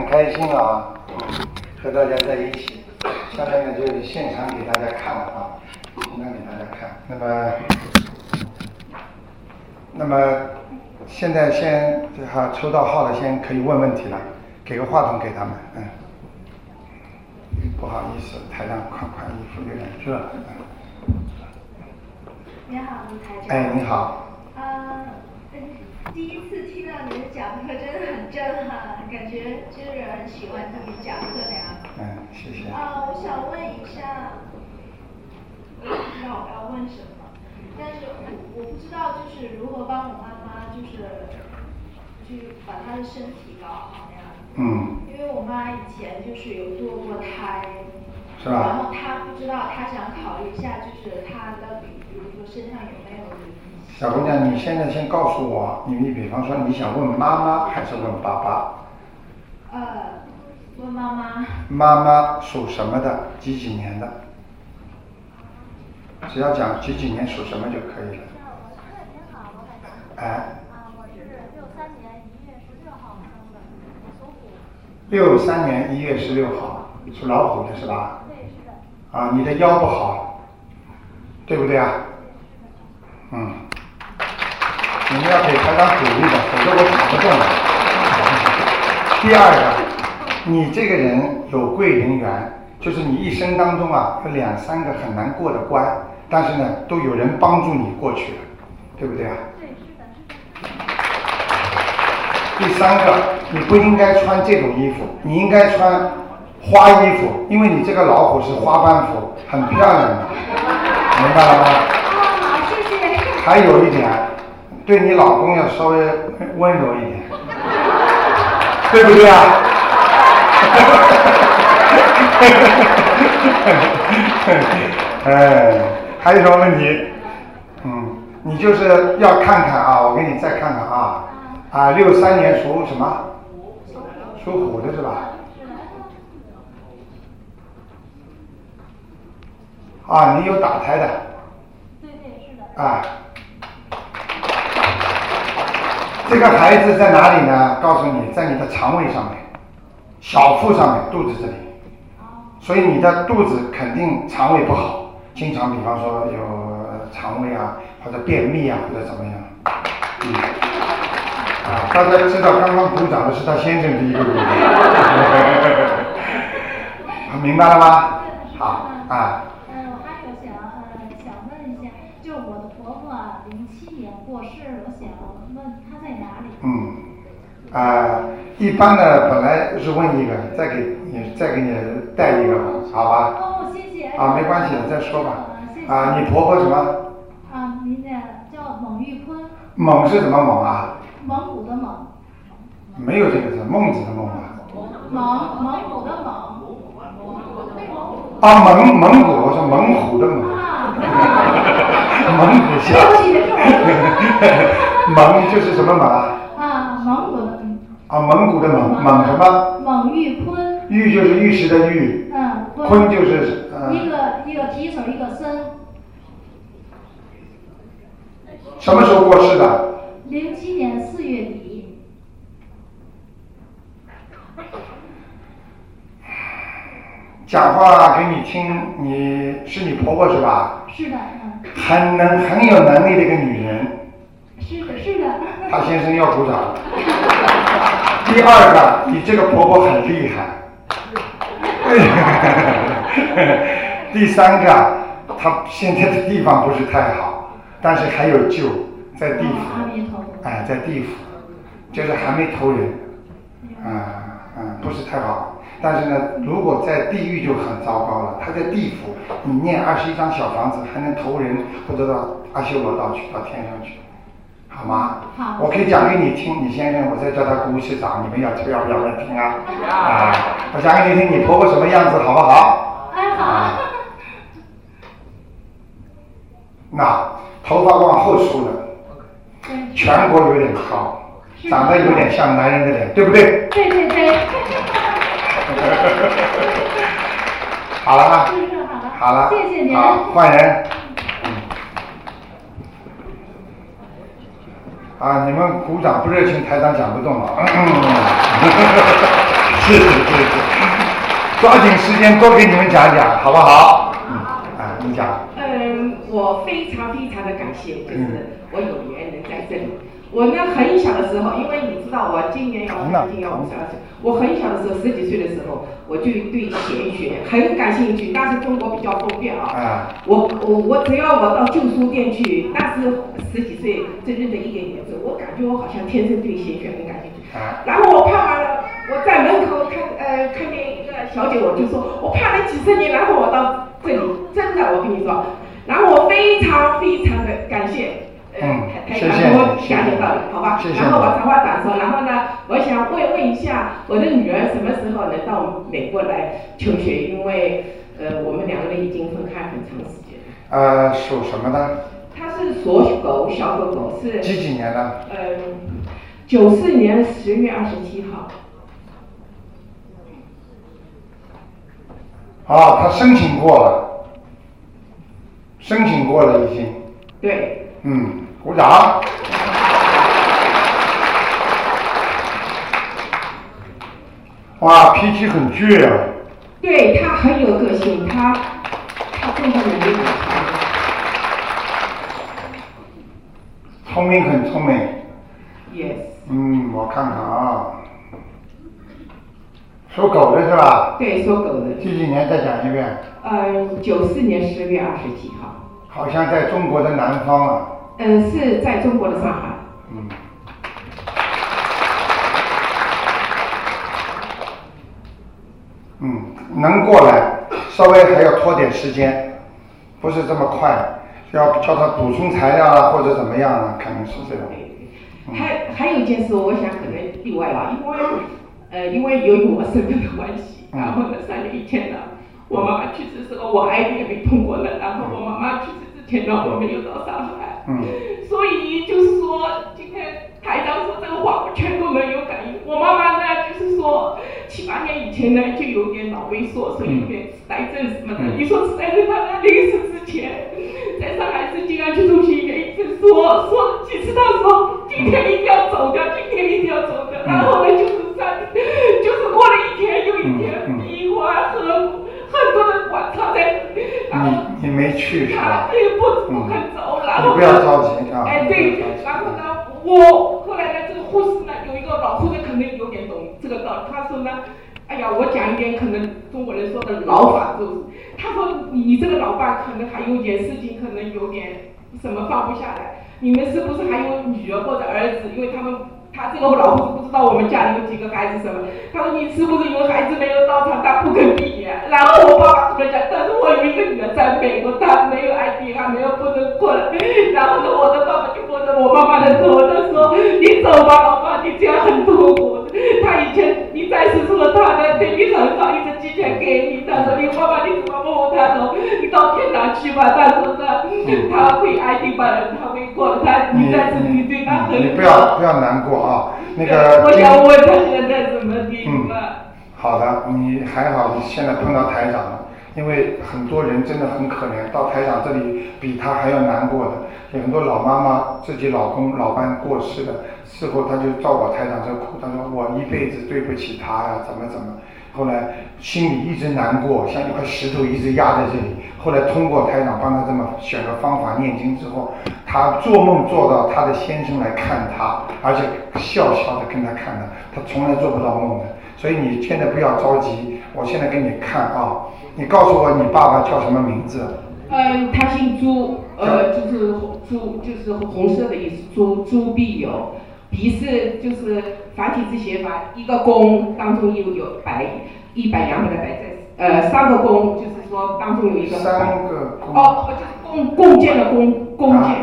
很开心啊，和大家在一起。下面呢就是现场给大家看啊，现场给大家看。那么，那么现在先哈抽到号的，先可以问问题了，给个话筒给他们，嗯。不好意思，台上款款衣服有点热。你好，卢台长。哎，你好。啊，第一次听到你的讲课真的很震撼，感觉就是很喜欢听你讲课那样。嗯，谢谢。啊，我想问一下，我也不知道我要问什么，但是我我不知道就是如何帮我妈妈就是去把她的身体搞好那样。嗯。因为我妈以前就是有堕过胎。是吧？然后她不知道，她想考虑一下，就是她到底，比如说身上有没有。小姑娘，你现在先告诉我，你你比方说你想问妈妈还是问爸爸？呃，问妈妈。妈妈属什么的？几几年的？只要讲几几年属什么就可以了。哎。六三年一月十六号，属老虎的是吧？对，是的。啊，你的腰不好，对不对啊？嗯。你们要给台长鼓励的，否则我讲不动了。第二个，你这个人有贵人缘，就是你一生当中啊有两三个很难过的关，但是呢都有人帮助你过去了，对不对啊？对，是的，是的。第三个，你不应该穿这种衣服，你应该穿花衣服，因为你这个老虎是花斑虎，很漂亮的，明白了吗？好，谢谢。还有一点。对你老公要稍微温柔一点，对不对啊？哎，还有什么问题？嗯，你就是要看看啊，我给你再看看啊，啊，六三年属什么？属虎的是吧？啊，你有打胎的。对对是的。啊。这个孩子在哪里呢？告诉你，在你的肠胃上面，小腹上面，肚子这里。所以你的肚子肯定肠胃不好，经常比方说有肠胃啊，或者便秘啊，或者怎么样。嗯。啊，大家知道刚刚鼓掌的是他先生第一个鼓掌。明白了吗？好啊。嗯，啊，一般的本来是问一个，再给你再给你带一个，好吧？哦，谢谢。啊，没关系，再说吧。啊，你婆婆什么？啊，名字叫蒙玉坤。蒙是什么蒙啊？蒙古的蒙。没有这个字，孟子的孟啊。蒙蒙古的蒙。啊，蒙蒙古，我说猛虎的猛。蒙古下。蒙就是什么蒙啊？啊，蒙古的蒙蒙什么？蒙玉坤。玉就是玉石的玉。嗯。坤就是呃。一个一个提手一个身。什么时候过世的？零七年四月底。讲话给你听，你是你婆婆是吧？是的。嗯很能很有能力的一个女人。他先生要鼓掌。第二个，你这个婆婆很厉害。第三个，她现在的地方不是太好，但是还有救，在地府。哎，在地府，就是还没投人。嗯嗯，不是太好。但是呢，如果在地狱就很糟糕了。他在地府，你念二十一张小房子，还能投人，或者到阿修罗道去，到天上去。好吗？好。我可以讲给你听，你先生，我再叫他姑事长，你们要要不要来听啊？啊！我讲给你听，你婆婆什么样子，好不好？哎，好。那头发往后梳了，颧骨有点高，长得有点像男人的脸，对不对？对对对。好了吗？好了。谢谢您。好，换人。啊，你们鼓掌不热情，台长讲不动了。是是是，抓紧时间多给你们讲讲，好不好？嗯，啊，你讲。嗯，我非常非常的感谢，就是我有缘能在这里。我呢很小的时候，因为你知道我今年要今年要五十二岁，我很小的时候十几岁的时候，我就对玄学很感兴趣。但是中国比较封闭啊，我我我只要我到旧书店去，那是十几岁真正的一点点时候，我感觉我好像天生对玄学很感兴趣。然后我看完了，我在门口看呃看见一个小姐，我就说我盼了几十年，然后我到这里，真的我跟你说，然后我非常非常的感谢。嗯，谢谢。我讲解到了，好吧。然后我长话短说，然后呢，我想问问一下，我的女儿什么时候能到美国来求学？因为呃，我们两个人已经分开很长时间了。呃，属什么的？她是属狗，小狗狗是。几几年的？嗯，九四年十月二十七号。啊，他申请过了，申请过了已经。对。嗯。鼓掌！哇，脾气很倔啊。对他很有个性，他他工作能力。聪明很聪明。Yes。嗯，我看看啊。属狗的是吧？对，属狗的。几几年？再讲一遍。呃，九四年十月二十几号。好像在中国的南方啊。嗯，是在中国的上海。嗯。嗯，能过来，稍微还要拖点时间，不是这么快，要叫他补充材料啊，或者怎么样啊，可能是这样。还还有一件事，我想可能例外了，因为呃，因为由于我身份的关系，然后呢，三年以前呢，我妈妈去世时候，我 ID 也没通过了，然后我妈妈去世之前呢，我没有到上海。嗯，所以就是说，今天台长说这个话，我全都能有感应。我妈妈呢，就是说七八年以前呢，就有点脑萎缩，所以有点痴呆症什么的。你说痴呆症，她在临死之前，在上海市静安区中心医院一直说说几次，她说今天一定要走掉，今天一定要走掉。然后呢，就是三，就是过了一天又一天，鼻环和很多人管他在，然后你你没去是吧？他也不不肯走。你不要着急啊！哎，对，然后呢，我后来呢，这个护士呢，有一个老护士，可能有点懂这个道理。他说呢，哎呀，我讲一点可能中国人说的老法，就是他说你这个老爸可能还有点事情，可能有点什么放不下来。你们是不是还有女儿或者儿子？因为他们。他这个老公不知道我们家里有几个孩子什么，他说你是不是有孩子没有到场，他不肯闭眼。然后我爸爸出来讲，但是我有一个女儿在美国，她没有 ID，她没有不能过来。然后呢，我的爸爸就摸着我妈妈的头，他说你走吧，老爸，你这样很痛苦。他以前你在世说他的对你很好，一直寄钱给你。他说你妈妈你怎么摸他说？你到天堂去吧。他说呢，他会爱你吧，他会过他你在这里对他很好。你不要不要难过。啊，那个。我想问他现在怎么地了？嗯，好的，你还好，你现在碰到台长了，因为很多人真的很可怜，到台长这里比他还要难过的，有很多老妈妈自己老公老伴过世的，事后他就照我台长这哭，他说我一辈子对不起他呀，怎么怎么。后来心里一直难过，像一块石头一直压在这里。后来通过台长帮他这么选个方法念经之后，他做梦做到他的先生来看他，而且笑笑的跟他看的，他从来做不到梦的。所以你现在不要着急，我现在给你看啊，你告诉我你爸爸叫什么名字？嗯，他姓朱，呃，就是朱，就是红色的意思，朱朱必有。笔是就是繁体字写法，一个弓当中有有白一百两百的白在，呃，三个弓就是说当中有一个三个哦，就是弓弓箭的弓弓箭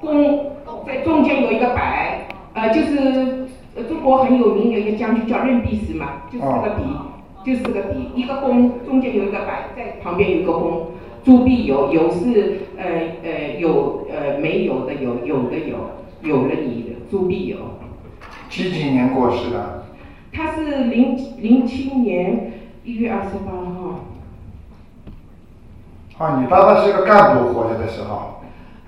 弓在中间有一个白，呃，就是中国很有名的一个将军叫任弼时嘛，就是这个笔，就是这个笔，一个弓中间有一个摆，在旁边有一个弓，朱必有有是呃呃有呃没有的有有的有有了你的。朱必有，几几年过世的？他是零零七年一月二十八号。啊，你爸爸是个干部活着的时候。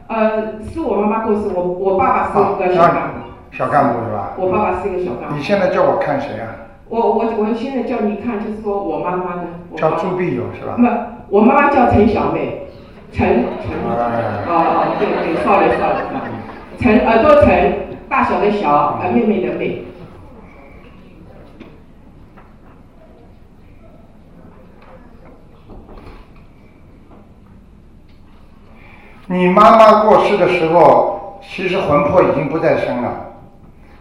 呃，是我妈妈过世，我我爸爸是个小干部。小干部是吧？我爸爸是一个小干部。你现在叫我看谁啊？我我我现在叫你看，就是说我妈妈的。叫朱碧友是吧？不，我妈妈叫陈小妹，陈陈。哦哦，对对，sorry sorry sorry，陈耳朵陈，大小的小，呃妹妹的妹。你妈妈过世的时候，其实魂魄已经不在身了，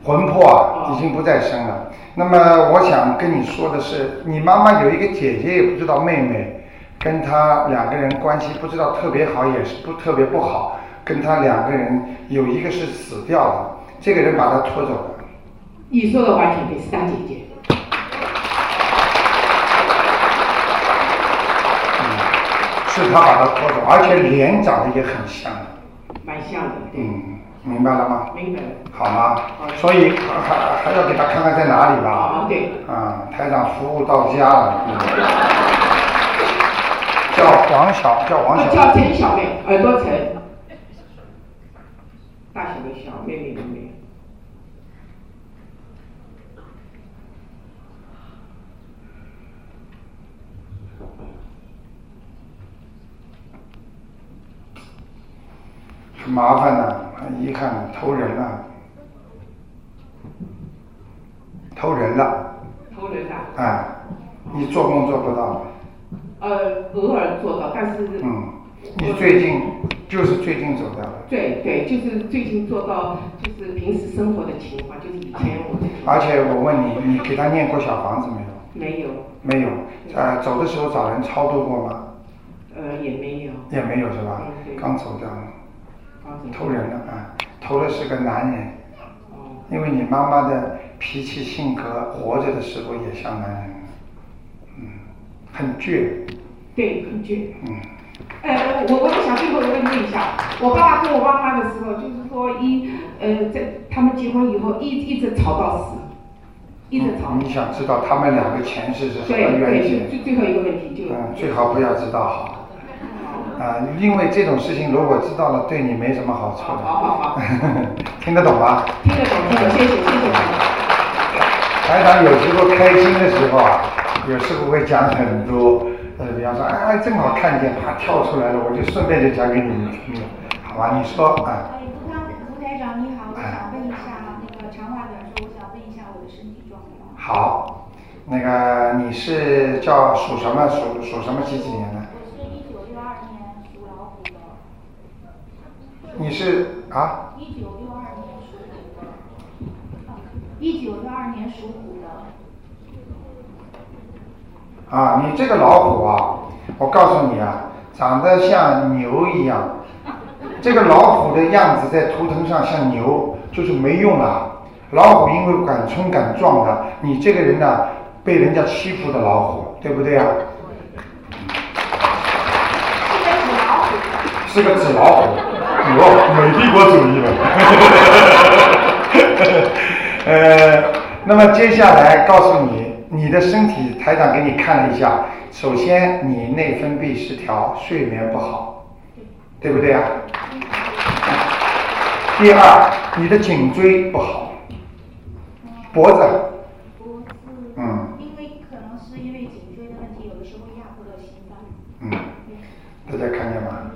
魂魄啊已经不再生了。那么我想跟你说的是，你妈妈有一个姐姐，也不知道妹妹，跟她两个人关系不知道特别好，也是不特别不好。跟她两个人有一个是死掉了，这个人把她拖走了。你说的完全对，是大姐姐。是他把他拖走，而且脸长得也很像。蛮像的。嗯，明白了吗？明白了。好吗？所以还还要给他看看在哪里吧。啊，对。啊，台长服务到家了。叫王小，叫王小。叫陈小妹，耳朵陈。大小的小，妹妹的妹。很麻烦呐，很遗憾，偷人了，偷人了。偷人了。哎，你做梦做不到。呃，偶尔做到，但是。嗯，你最近就是最近走掉了。对对，就是最近做到，就是平时生活的情况，就是以前我。而且我问你，你给他念过小房子没有？没有。没有，呃，走的时候找人超度过吗？呃，也没有。也没有是吧？刚走掉。偷人了啊！偷的是个男人，因为你妈妈的脾气性格，活着的时候也像男人，嗯，很倔。对，很倔。嗯。呃，我我想最后一个问一下，我爸爸跟我妈妈的时候，就是说一呃，在他们结婚以后一一直吵到死，一直吵。你想知道他们两个前世是什么冤结？最最后一个问题就。嗯，最好不要知道好。啊，因为这种事情如果知道了，对你没什么好处的。好好好，听得懂吗？听得懂，听得懂，谢谢，谢谢。台长有时候开心的时候啊，有时候会讲很多，呃，比方说，哎，正好看见，啪跳出来了，我就顺便就讲给你们听了，好吧？你说啊。哎，卢台卢台长你好，我想问一下，那个长话短说，我想问一下我的身体状况。好，那个你是叫属什么？属属什么几几年的？你是啊？一九六二年属虎的。一九六二年属虎的。啊，你这个老虎啊，我告诉你啊，长得像牛一样。这个老虎的样子在图腾上像牛，就是没用啊。老虎因为敢冲敢撞的，你这个人呢，被人家欺负的老虎，对不对啊？是个纸老虎。哦，美帝国主义了。呃，那么接下来告诉你，你的身体台长给你看了一下，首先你内分泌失调，睡眠不好，对不对啊？第二，你的颈椎不好，脖子。脖子。嗯。因为可能是因为颈椎的问题，有的时候压迫到心脏。嗯。大家看见吗？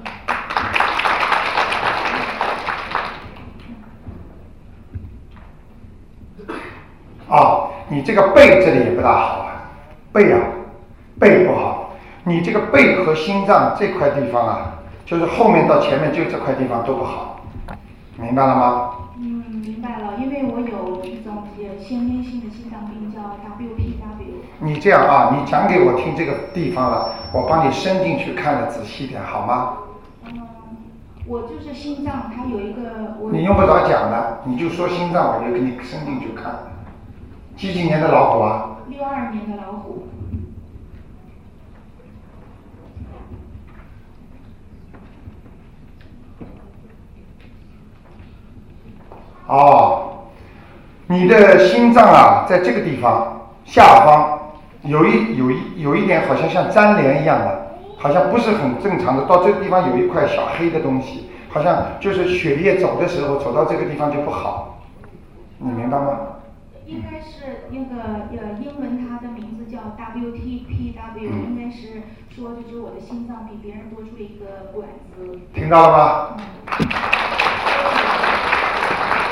啊，你这个背这里也不大好啊，背啊，背不好。你这个背和心脏这块地方啊，就是后面到前面就这块地方都不好，明白了吗？嗯，明白了，因为我有一种先天性的心脏病叫 WPW。你这样啊，你讲给我听这个地方了，我帮你伸进去看的仔细点，好吗？嗯，我就是心脏，它有一个。你用不着讲的，你就说心脏，我就给你伸进去看。几几年的老虎啊？六二年的老虎。哦，你的心脏啊，在这个地方下方有一有一有一点，好像像粘连一样的，好像不是很正常的。到这个地方有一块小黑的东西，好像就是血液走的时候走到这个地方就不好。你明白吗？应该是那个呃，英文它的名字叫 WTPW，应该是说就是我的心脏比别人多出一个管子。听到了吗？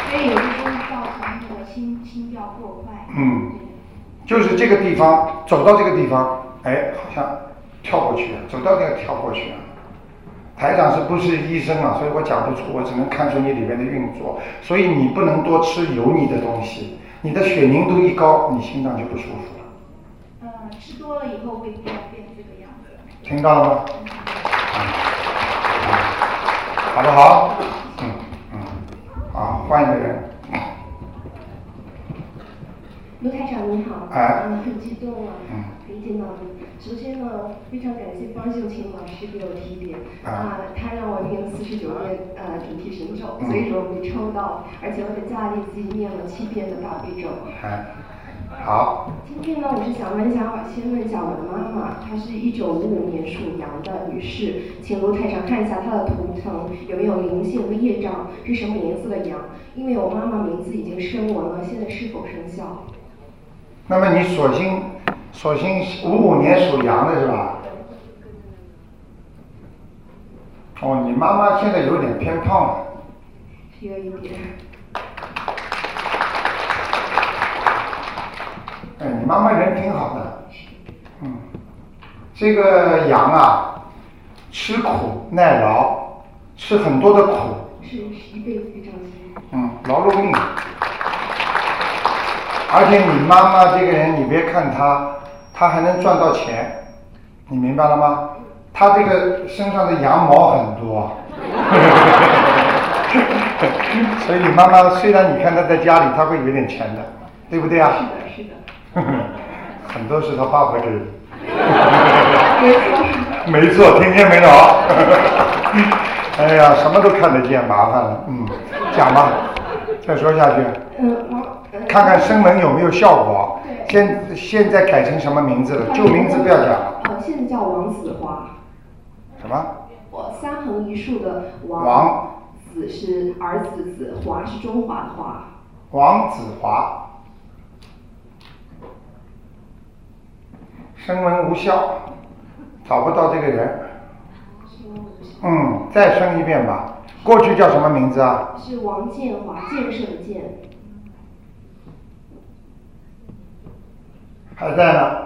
所以有的时候造成那个心心跳过快。嗯，就是这个地方，走到这个地方，哎，好像跳过去了，走到那个跳过去了。台长是不是医生啊？所以我讲不出，我只能看出你里面的运作。所以你不能多吃油腻的东西，你的血凝度一高，你心脏就不舒服了。嗯，吃多了以后会变变这个样子。听到了吗？好不好？嗯嗯，好，换一个人。卢台长你好，哎，很激动啊，可以见到你。首先呢，非常感谢方秀琴老师给我提点，啊，他让我念四十九遍呃主题神咒，所以说我没抽到，而且我在家里自己念了七遍的大悲咒。好。今天呢，我是想问一下，先问一下我的妈妈，她是一九五五年属羊的女士，请卢太长看一下她的图腾有没有灵性和业障，是什么颜色的羊？因为我妈妈名字已经升文了，现在是否生效？那么你索性。索性五五年属羊的是吧？哦，你妈妈现在有点偏胖了。有一点。哎，你妈妈人挺好的。嗯。这个羊啊，吃苦耐劳，吃很多的苦。是一辈子非常辛苦。嗯，劳碌命。而且你妈妈这个人，你别看她。他还能赚到钱，你明白了吗？他这个身上的羊毛很多，所以你妈妈虽然你看他在家里，他会有点钱的，对不对啊？是的，是的。很多是他爸爸给的。没错。没错，听见没有？哎呀，什么都看得见，麻烦了。嗯，讲吧，再说下去。嗯，看看声纹有没有效果。现现在改成什么名字了？旧名字不要讲了。呃，现在叫王子华。什么？我三横一竖的王。王。子是儿子子，华是中华的华。王子华。声纹无效，找不到这个人。嗯，再生一遍吧。过去叫什么名字啊？是王建华，建设的建。还在呢，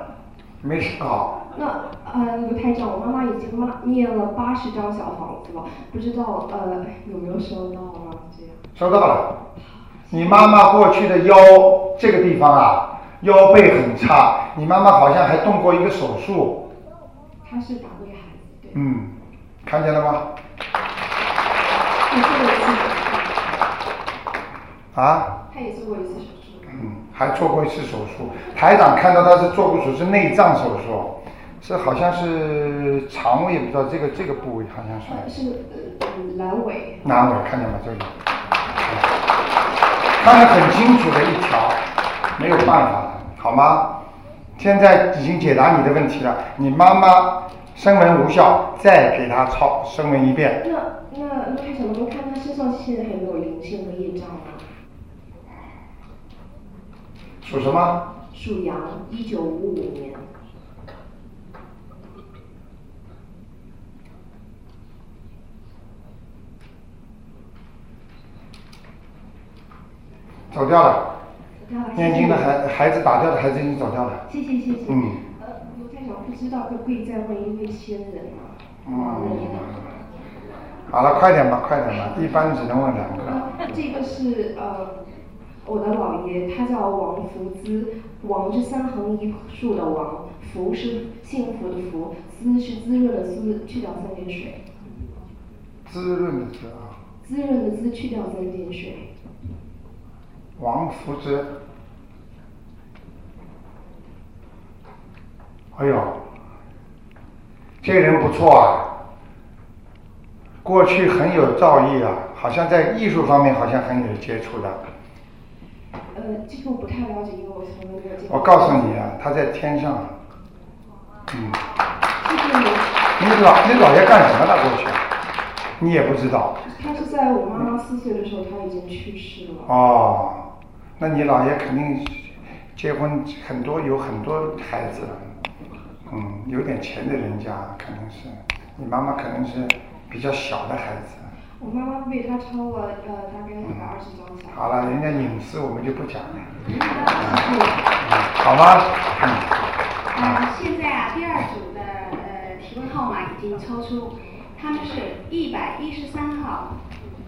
没事好。那呃，卢台长，我妈妈已经骂念了八十张小房子了，不知道呃有没有收到啊？这样。收到了。你妈妈过去的腰这个地方啊，腰背很差，你妈妈好像还动过一个手术。她是打过孩子，对。嗯，看见了吗？啊？他也做过一次手术。嗯，还做过一次手术。台长看到他是做过手术，内脏手术，是好像是肠胃，不知道这个这个部位好像是。是呃阑尾。阑尾看见吗？这里，看得很清楚的一条，没有办法了，好吗？现在已经解答你的问题了。你妈妈声纹无效，再给她抄声纹一遍。那那那开始我们看她身上现在还有没有灵性和业障吗？属什么？属羊，一九五五年。走掉了。念经的孩孩子打掉的孩子已经走掉了。谢谢谢谢。嗯。呃，卢太长不知道可不可以再问一位仙人吗？嗯。好了，快点吧，快点吧，一般只能问两个。这个是呃。我的姥爷他叫王福滋，王是三横一竖的王，福是幸福的福，滋是滋润的滋，去掉三点水。滋润的滋啊。滋润的滋去掉三点水。王福滋。哎呦，这人不错啊，过去很有造诣啊，好像在艺术方面好像很有接触的。呃，这个我不太了解，因为我从来没有见过。我告诉你啊，他在天上。嗯。你老你姥爷干什么的过去？你也不知道。他是在我妈妈四岁的时候，他已经去世了。哦，那你姥爷肯定结婚很多，有很多孩子了，嗯，有点钱的人家可能是。你妈妈可能是比较小的孩子。我妈妈被他超了呃大概一百二十多岁。好了，人家隐私我们就不讲了。好吗？啊，现在啊，第二组的呃提问号码已经抽出，他们是一百一十三号、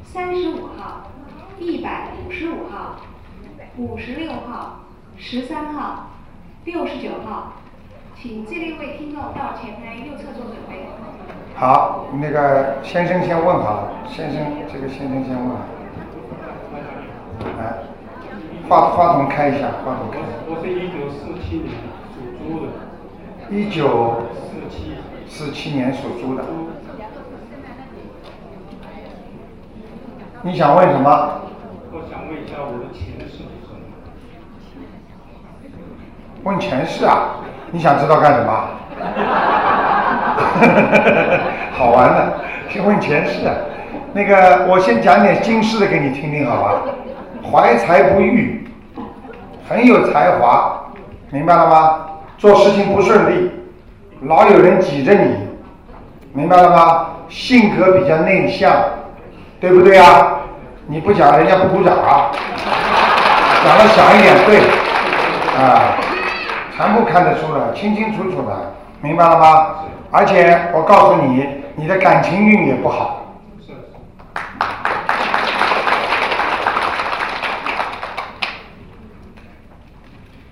三十五号、一百五十五号、五十六号、十三号、六十九号，请这六位听众到前台右侧做准备。好，那个先生先问好了，先生，这个先生先问好。来，话话筒开一下，话筒开。我是一九四七年属猪的。一九四七。四七年属猪的。你想问什么？我想问一下我的前世是什么？问前世啊？你想知道干什么？好玩的，先问前世啊。那个，我先讲点今世的给你听听，好吧？怀才不遇，很有才华，明白了吗？做事情不顺利，老有人挤着你，明白了吗？性格比较内向，对不对啊？你不讲，人家不鼓掌啊。讲的响一点，对，啊，全部看得出来，清清楚楚的。明白了吗？而且我告诉你，你的感情运也不好。是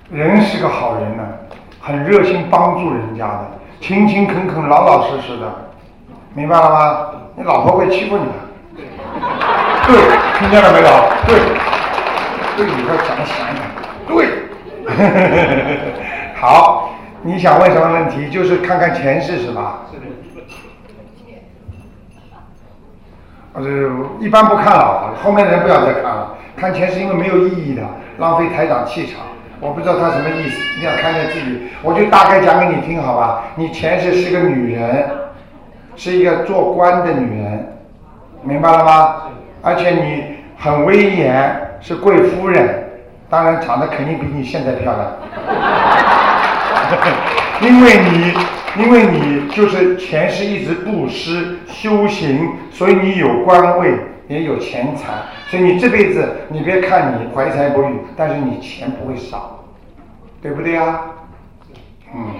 人是个好人呢，很热心帮助人家的，勤勤恳恳、老老实实的，明白了吗？你老婆会欺负你的。对，听见了没有？对，对，你要讲响一点。对，好。你想问什么问题？就是看看前世是吧？是的。呃，一般不看了，后面的人不要再看了。看前世因为没有意义的，浪费台长气场。我不知道他什么意思，你要看一下自己，我就大概讲给你听，好吧？你前世是个女人，是一个做官的女人，明白了吗？而且你很威严，是贵夫人，当然长得肯定比你现在漂亮。因为你，因为你就是前世一直布施修行，所以你有官位，也有钱财，所以你这辈子，你别看你怀才不遇，但是你钱不会少，对不对啊？嗯，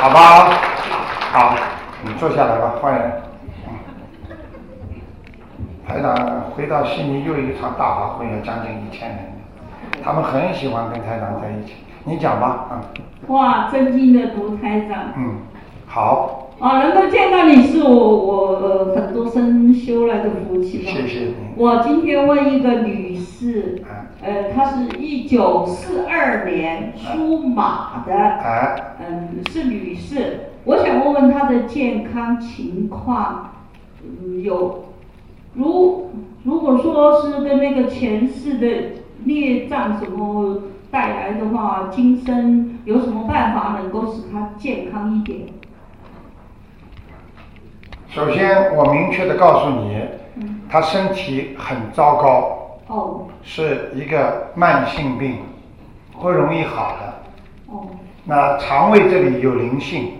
好吧，好，你坐下来吧，换人。台长回到悉尼又一场大法会，有将近一千人，他们很喜欢跟台长在一起。你讲吧，嗯。哇，尊敬的卢台长。嗯，好。啊，能够见到你是我我很多生修来的福气嘛。谢谢你。我今天问一个女士，呃，她是一九四二年属马的，嗯，是女士。我想问问她的健康情况，嗯，有，如如果说是跟那个前世的孽障什么。带来的话，今生有什么办法能够使他健康一点？首先，我明确的告诉你，他身体很糟糕，哦，是一个慢性病，不容易好的。哦，那肠胃这里有灵性，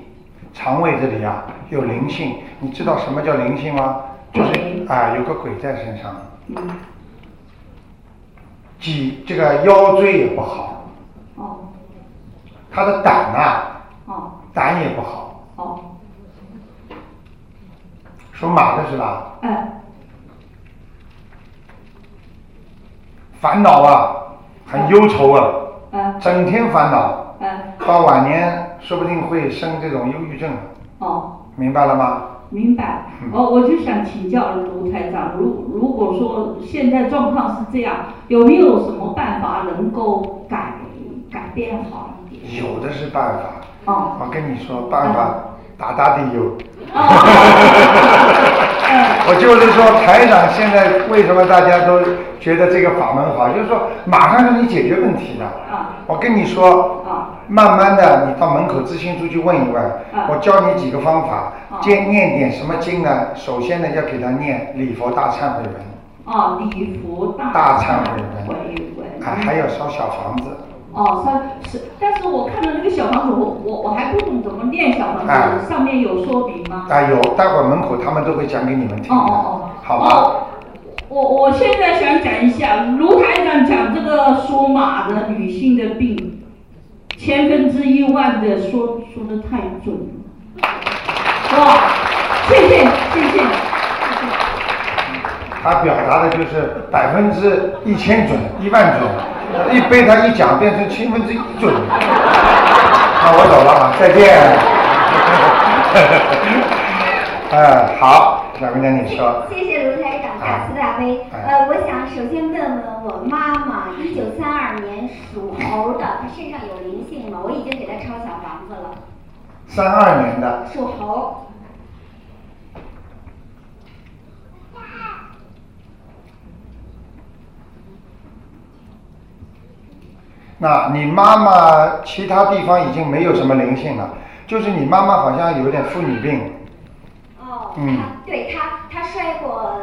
肠胃这里啊有灵性，你知道什么叫灵性吗？就是啊，有个鬼在身上。嗯。脊这个腰椎也不好，哦，他的胆呐，哦，胆也不好，哦，属马的是吧？哎，烦恼啊，很忧愁啊，嗯，整天烦恼，嗯，到晚年说不定会生这种忧郁症，哦，明白了吗？明白，哦，我就想请教卢台长，如如果说现在状况是这样，有没有什么办法能够改改变好一点？有的是办法，哦，我跟你说，办法大大的有。我就是说，台长现在为什么大家都觉得这个法门好？就是说，马上让你解决问题的。我跟你说，慢慢的，你到门口咨询处去问一问。我教你几个方法，念念点什么经呢？首先呢，要给他念礼佛大忏悔文。哦，礼佛大忏悔文，啊，还有烧小房子。哦，三是，但是我看到那个小房子，我我我还不懂怎么念小房子，上面有说明吗？啊，有，待会儿门口他们都会讲给你们听的。哦哦哦，好哦？我我现在想讲一下，卢台长讲这个属马的女性的病，千分之一万的说说的太准了，哇，谢谢谢谢。他表达的就是百分之一千准，一万准，一被他一讲变成千分之一准。那我走了啊，再见。嗯，好。小姑娘，你说。谢谢卢台长大慈大悲。呃，我想首先问问我妈妈，一九三二年属猴的，她身上有灵性吗？我已经给她抄小房子了。三二年的。属猴。那你妈妈其他地方已经没有什么灵性了，就是你妈妈好像有点妇女病。哦，嗯对她，她摔过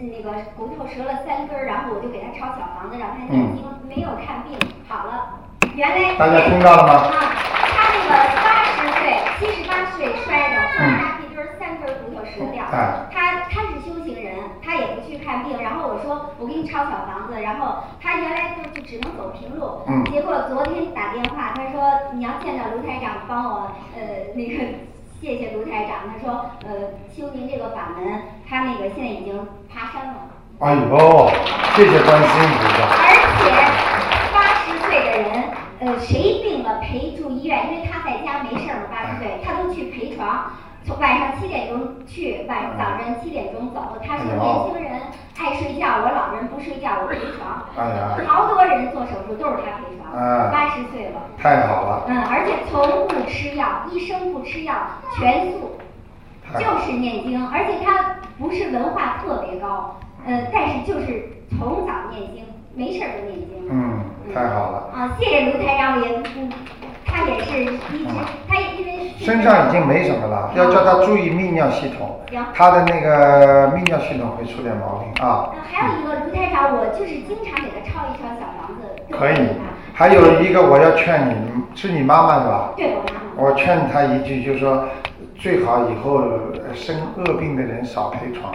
那个骨头折了三根，然后我就给她抄小房子，让她念经，没有看病，好了。原来大家听到了吗？啊，她那个八十岁、七十八岁摔的，这么大屁墩儿，三根骨头折掉。他他是修行人，他也不去看病。然后我说我给你抄小房子，然后他原来就就只能走平路。嗯。结果昨天打电话，他说你要见到卢台长，帮我呃那个。谢谢卢台长，他说，呃，修您这个法门，他那个现在已经爬山了。哎呦，谢谢关心，而且八十岁的人，呃，谁病了陪住医院，因为他在家没事儿嘛，八十岁，他都去陪床。从晚上七点钟去，晚早晨七点钟走。他说年轻人爱睡觉，我老人不睡觉，我陪床。哎呀，好多人做手术都是他陪床。八十岁了。太好了。嗯，而且从不吃药，一生不吃药，全素，就是念经。而且他不是文化特别高，呃，但是就是从早念经，没事儿就念经。嗯，太好了。啊，谢谢卢台长，也嗯。他也是一直，他因为身上已经没什么了，要叫他注意泌尿系统，他的那个泌尿系统会出点毛病啊。还有一个卢台长，我就是经常给他抄一抄小房子。可以。还有一个我要劝你，是你妈妈是吧？对，我妈妈。我劝他一句，就是说，最好以后生恶病的人少陪床。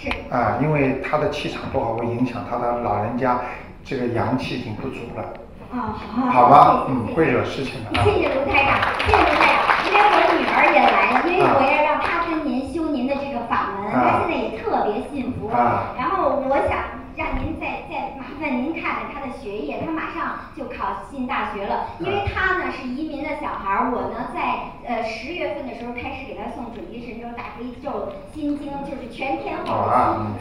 是。啊，因为他的气场不好，会影响他的老人家，这个阳气已经不足了。啊，好，好吧，嗯，会惹事情的。谢谢卢台长，谢谢卢台长，因为我女儿也来，因为我要让她跟您修您的这个法门，她现在也特别信服，然后我想。让您再再麻烦您看看她的学业，她马上就考进大学了。因为她呢是移民的小孩儿，我呢在呃十月份的时候开始给他送准提神咒、大悲咒、心经，就是全天候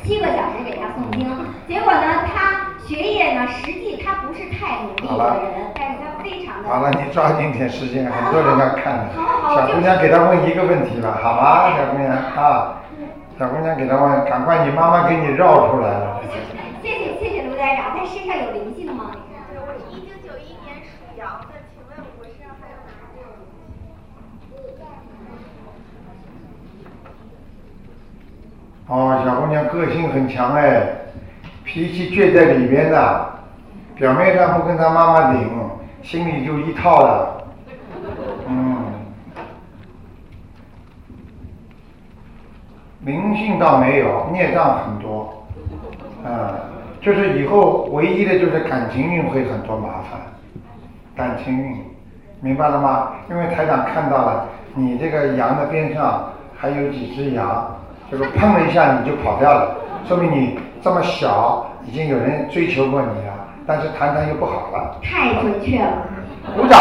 七个小时给他诵经。结果呢，他学业呢实际他不是太努力的人，但是他非常的。好了，你抓紧点时间，很多人要看。好好好。小姑娘给他问一个问题吧，好吗？小姑娘啊，小姑娘给他问，赶快，你妈妈给你绕出来了。谢谢谢谢卢台长，他身上有灵性吗？对，我一九九一年属羊的，请问我身上还有什么哦，小姑娘个性很强哎，脾气倔在里边的，表面上不跟她妈妈顶，心里就一套的，嗯，灵性倒没有，孽障很多，嗯。就是以后唯一的就是感情运会很多麻烦，感情运，明白了吗？因为台长看到了你这个羊的边上还有几只羊，就是碰了一下你就跑掉了，说明你这么小已经有人追求过你了，但是谈谈又不好了。太准确了。鼓掌。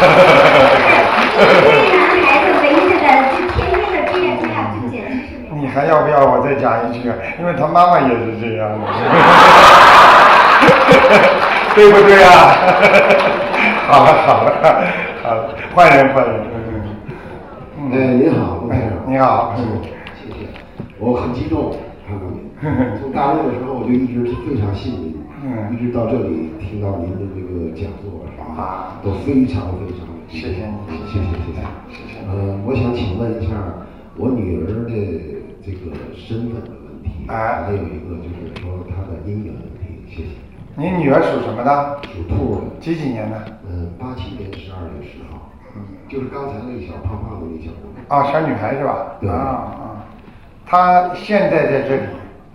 这男孩子唯一的就天天的追呀追呀，就简直是。你还要不要我再讲一句啊？因为他妈妈也是这样的，对不对啊？好了好了好了，换人换人。哎，你好。你好。嗯，谢谢。我很激动看到你，从大陆的时候我就一直是非常信您，一直到这里听到您的这个讲座啊，都非常非常。谢谢你，谢谢谢谢。呃，我想请问一下我女儿的。这个身份的问题，题，还有一个就是说她的阴影问题。谢谢。你女儿属什么的？属兔的。几几年的？嗯，八七年十二月十号。嗯，就是刚才那个小胖胖的那小姑娘。啊，小女孩是吧？对。啊啊，她现在在这里。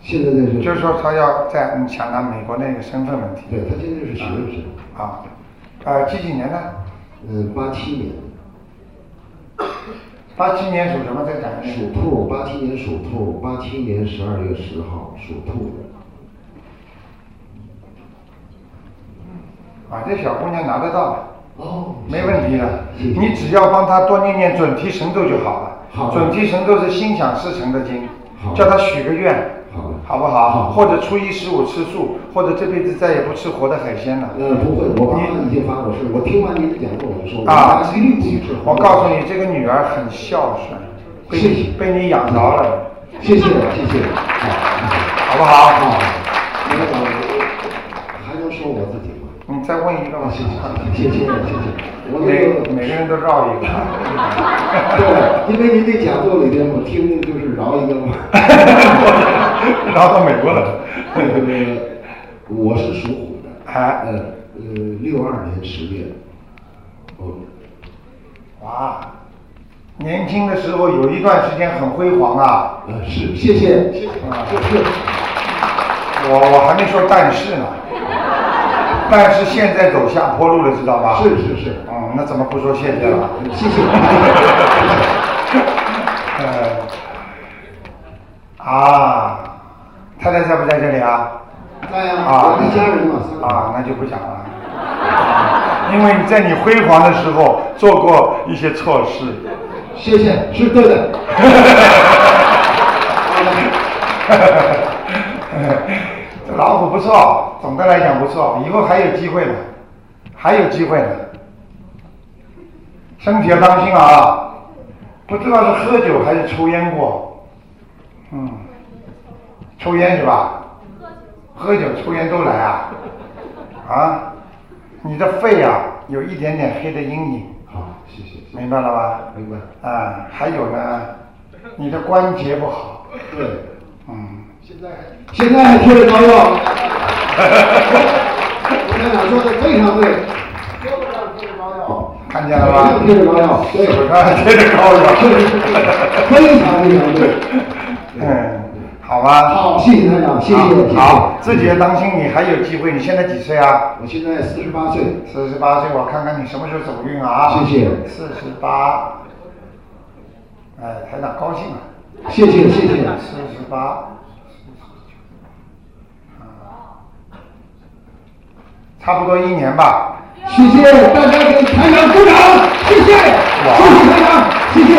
现在在这里。就是说她要在想拿美国那个身份问题。对，她现在是学生。啊。啊，几几年的？嗯，八七年。八七年属什么？在讲一属兔，八七年属兔，八七年十二月十号属兔的。啊，这小姑娘拿得到。哦。没问题的，你只要帮他多念念准提神咒就好了。好。准提神咒是心想事成的经。好。叫他许个愿。好。好不好？好。或者初一十五吃素，或者这辈子再也不吃活的海鲜了。嗯，不会，我爸已经发过誓，我听完你的讲座我就说。啊。一定不许吃。我告诉你，这个女儿很孝顺，被被你养着了。谢谢，谢谢。好，好不好？好。再问一个吧。谢谢，谢谢，谢谢。每每个人都绕一个。对，因为您这讲座里边，我听听就是绕一个嘛。绕到美国了。那个，我是属虎的。哎。呃呃，六二年十月。哦。哇，年轻的时候有一段时间很辉煌啊。嗯，是，谢谢，谢谢。啊，就是。我我还没说但是呢。但是现在走下坡路了，知道吧？是是是。嗯，那怎么不说谢谢了？谢谢。呃，啊，太太在不在这里啊？在呀。啊，一家人嘛。啊，那就不讲了。因为你在你辉煌的时候做过一些错事。谢谢，是对的。这老虎不错，总的来讲不错，以后还有机会的，还有机会的。身体要当心啊！不知道是喝酒还是抽烟过，嗯，抽烟是吧？喝酒、抽烟都来啊！啊，你的肺啊有一点点黑的阴影。好，谢谢。明白了吧？明白。啊，还有呢，你的关节不好。对。嗯。现在现在还贴着膏药。我们俩说的非常对。看见了吗？贴着膏药，对，贴着膏药，非常非常对。嗯，好吧。好，谢谢台长，谢谢。好，自己要当心，你还有机会。你现在几岁啊？我现在四十八岁。四十八岁，我看看你什么时候走运啊？谢谢。四十八，哎，台长高兴啊。谢谢谢谢。四十八，差不多一年吧。谢谢大家给台长鼓掌，谢谢，谢谢台长，谢谢。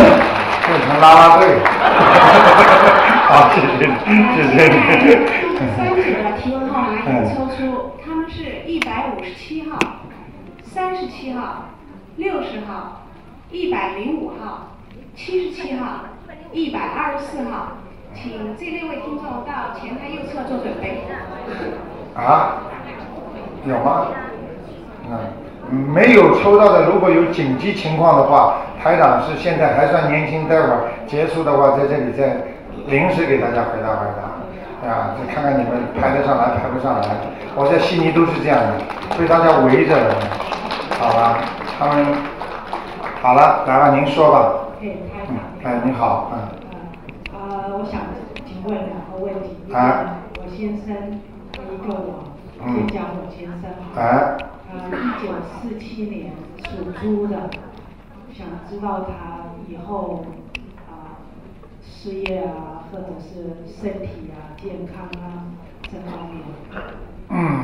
变成拉拉队，好，谢谢，谢谢。三组的提问号码已经抽出，他们是一百五十七号、三十七号、六十号、一百零五号、七十七号、一百二十四号，请这六位听众到前台右侧做准备。啊？有吗？嗯，没有抽到的，如果有紧急情况的话，台长是现在还算年轻，待会儿结束的话，在这里再临时给大家回答回答，啊，再看看你们排得上来排不上来。我在悉尼都是这样的，被大家围着，好吧？他们好了，来吧，您说吧。哎，台长。哎，你好，嗯。呃，我想请问两个问题。啊。我先生，一个我，先讲我先生。哎。呃，一九四七年属猪的，想知道他以后啊事业啊，或者是身体啊、健康啊这方面。嗯，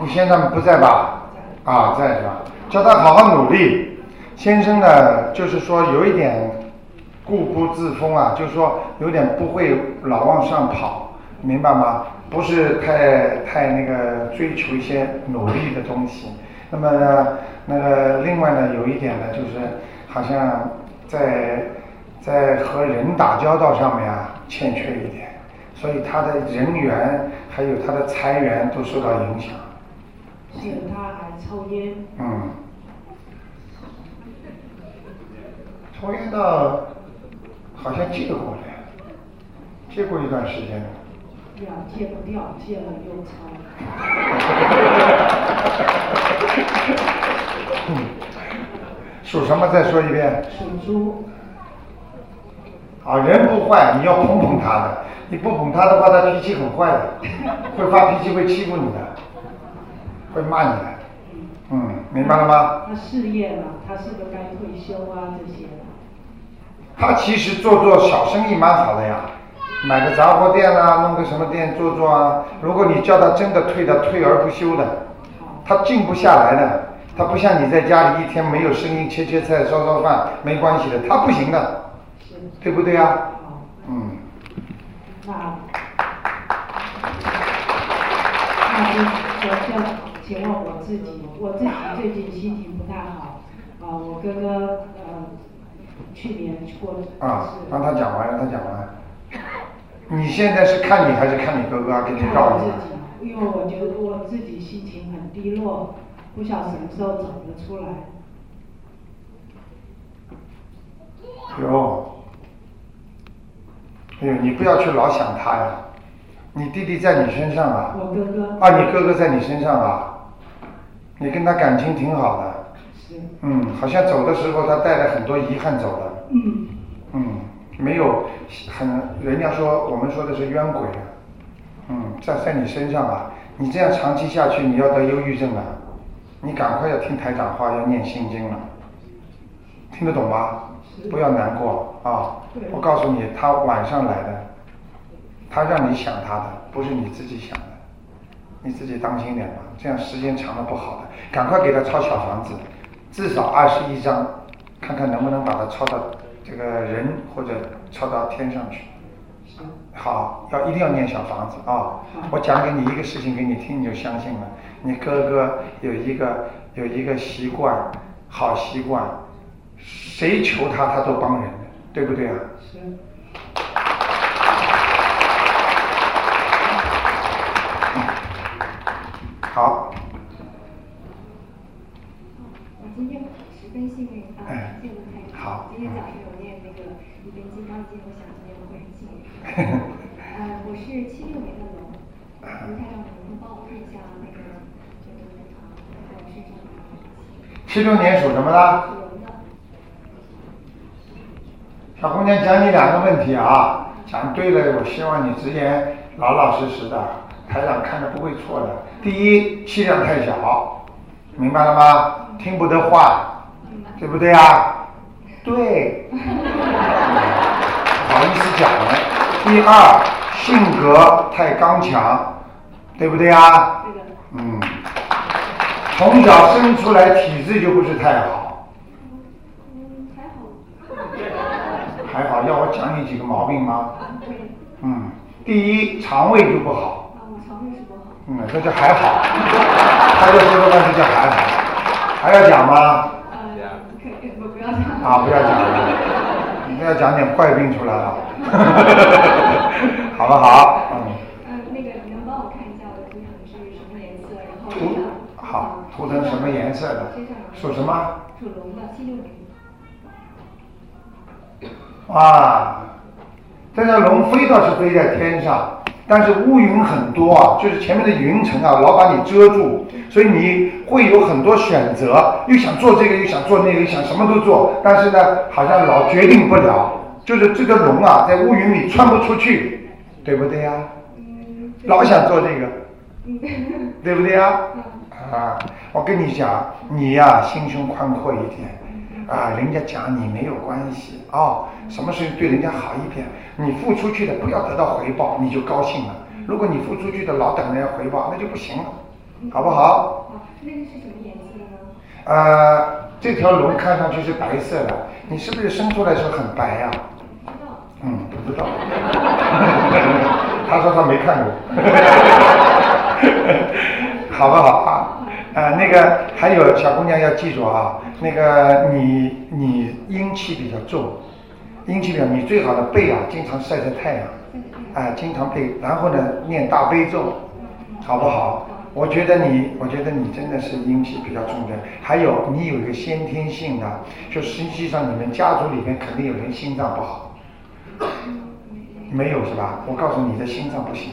你先生不在吧？啊，在是吧？叫他好好努力。先生呢，就是说有一点固步自封啊，就是说有点不会老往上跑，明白吗？不是太太那个追求一些努力的东西，那么呢，那个另外呢，有一点呢，就是好像在在和人打交道上面啊，欠缺一点，所以他的人缘还有他的财源都受到影响。是他还抽烟。嗯。抽烟到，好像戒过的，戒过一段时间。呀，戒不掉，戒了又操。属什么？再说一遍。属猪。啊，人不坏，你要捧捧他的。你不捧他的话，他脾气很坏的，会发脾气，会欺负你的，会骂你的。嗯，明白了吗？他事业嘛，他是不是该退休啊？这些。他其实做做小生意蛮好的呀，买个杂货店啊，弄个什么店做做啊。如果你叫他真的退的，退而不休的，他静不下来的。他不像你在家里一天没有声音，切切菜、烧烧饭没关系的，他不行的，对不对啊？嗯。那，那就就请问我自己，我自己最近心情不太好，啊，我哥哥呃去年过啊，让他讲完，让他讲完。你现在是看你还是看你哥哥啊？给你告诉己，因为我觉得我自己心情很低落，不晓得什么时候走得出来。有。哎呦，你不要去老想他呀！你弟弟在你身上啊？我哥哥。啊，你哥哥在你身上啊？你跟他感情挺好的。是。嗯，好像走的时候他带了很多遗憾走了。嗯。嗯，没有很，人家说我们说的是冤鬼。嗯，在在你身上啊！你这样长期下去，你要得忧郁症了。你赶快要听台长话，要念心经了。听得懂吧？不要难过啊！我告诉你，他晚上来的，他让你想他的，不是你自己想的，你自己当心点吧，这样时间长了不好的。赶快给他抄小房子，至少二十一张，看看能不能把它抄到这个人或者抄到天上去。好，要一定要念小房子啊！我讲给你一个事情给你听，你就相信了。你哥哥有一个有一个习惯，好习惯。谁求他，他都帮人，对不对啊？是。好。我今天十分幸运啊，谢谢卢台长。今天早上一本金刚经，我想今天我会很幸运。呃，我是七六年的龙，卢台长，能帮我看一下那个这个啊，我身上七六年属什么的？小姑娘讲你两个问题啊，讲对了，我希望你直言老老实实的，台长看着不会错的。第一，气量太小，明白了吗？听不得话，对不对啊？对，不好意思讲了。第二，性格太刚强，对不对啊？嗯，从小生出来体质就不是太好。还好，要我讲你几个毛病吗？嗯，第一，肠胃就不好。啊，我肠胃是不好。嗯，那就还好。他就说的话就叫还好，还要讲吗？啊，不要讲了，你不要讲点怪病出来 了，好不好？嗯。嗯，那个你能帮我看一下我的图腾是什么颜色？然后图好，图腾什么颜色的？属什么？属龙的，七六年。哇，这条龙飞倒是飞在天上，但是乌云很多啊，就是前面的云层啊，老把你遮住，所以你会有很多选择，又想做这个，又想做那个，想什么都做，但是呢，好像老决定不了，就是这个龙啊，在乌云里穿不出去，对不对呀？老想做这个，对不对呀？啊，我跟你讲，你呀，心胸宽阔一点。啊，人家讲你没有关系啊，什么事情对人家好一点，你付出去的不要得到回报，你就高兴了。如果你付出去的老等人家回报，那就不行了，好不好？那个是什么颜色呢？呃，这条龙看上去是白色的，你是不是生出来时候很白呀？不知道。嗯，不知道。他说他没看过。好不好啊？呃，那个还有小姑娘要记住啊，那个你你阴气比较重，阴气比较，你最好的背啊，经常晒晒太阳，啊，经常背，然后呢念大悲咒，好不好？我觉得你，我觉得你真的是阴气比较重的。还有你有一个先天性的，就实际上你们家族里面肯定有人心脏不好，没有是吧？我告诉你的心脏不行，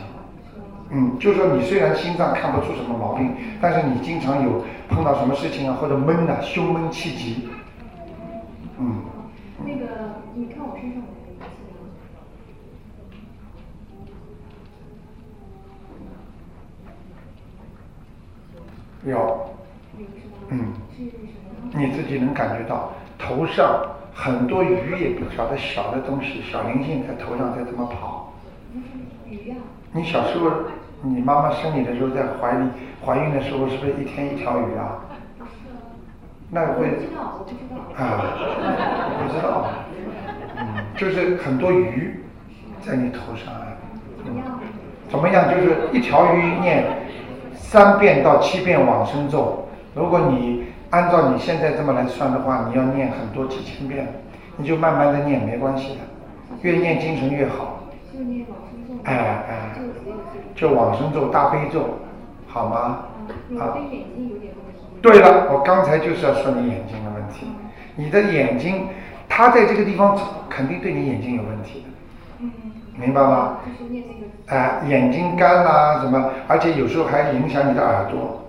嗯，就是说你虽然心脏看不出什么毛病，但是你经常有碰到什么事情啊，或者闷呐，胸闷气急。嗯。那个，你看我身上有没有有。嗯。你自己能感觉到头上很多鱼也不晓得小的东西，小灵性在头上在怎么跑。鱼呀。你小时候，你妈妈生你的时候，在怀里怀孕的时候，是不是一天一条鱼啊？那会。不知道，我不知道。啊，不知道。嗯，就是很多鱼在你头上啊。嗯？怎么样？就是一条鱼念三遍到七遍往生咒。如果你按照你现在这么来算的话，你要念很多几千遍，你就慢慢的念，没关系的，越念精神越好。哎哎。就往生咒、大悲咒，好吗？啊。眼睛有点问题。对了，我刚才就是要说你眼睛的问题。你的眼睛，它在这个地方肯定对你眼睛有问题的。嗯。明白吗？哎，眼睛干啦什么，而且有时候还影响你的耳朵。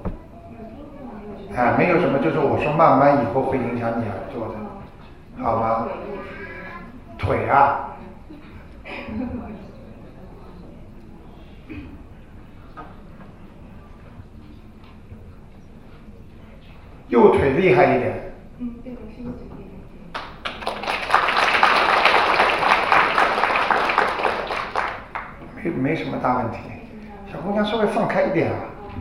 哎，没有什么，就是我说慢慢以后会影响你耳朵的，好吗？腿啊。右腿厉害一点。嗯，对，我是右腿厉害。没没什么大问题，小姑娘稍微放开一点啊，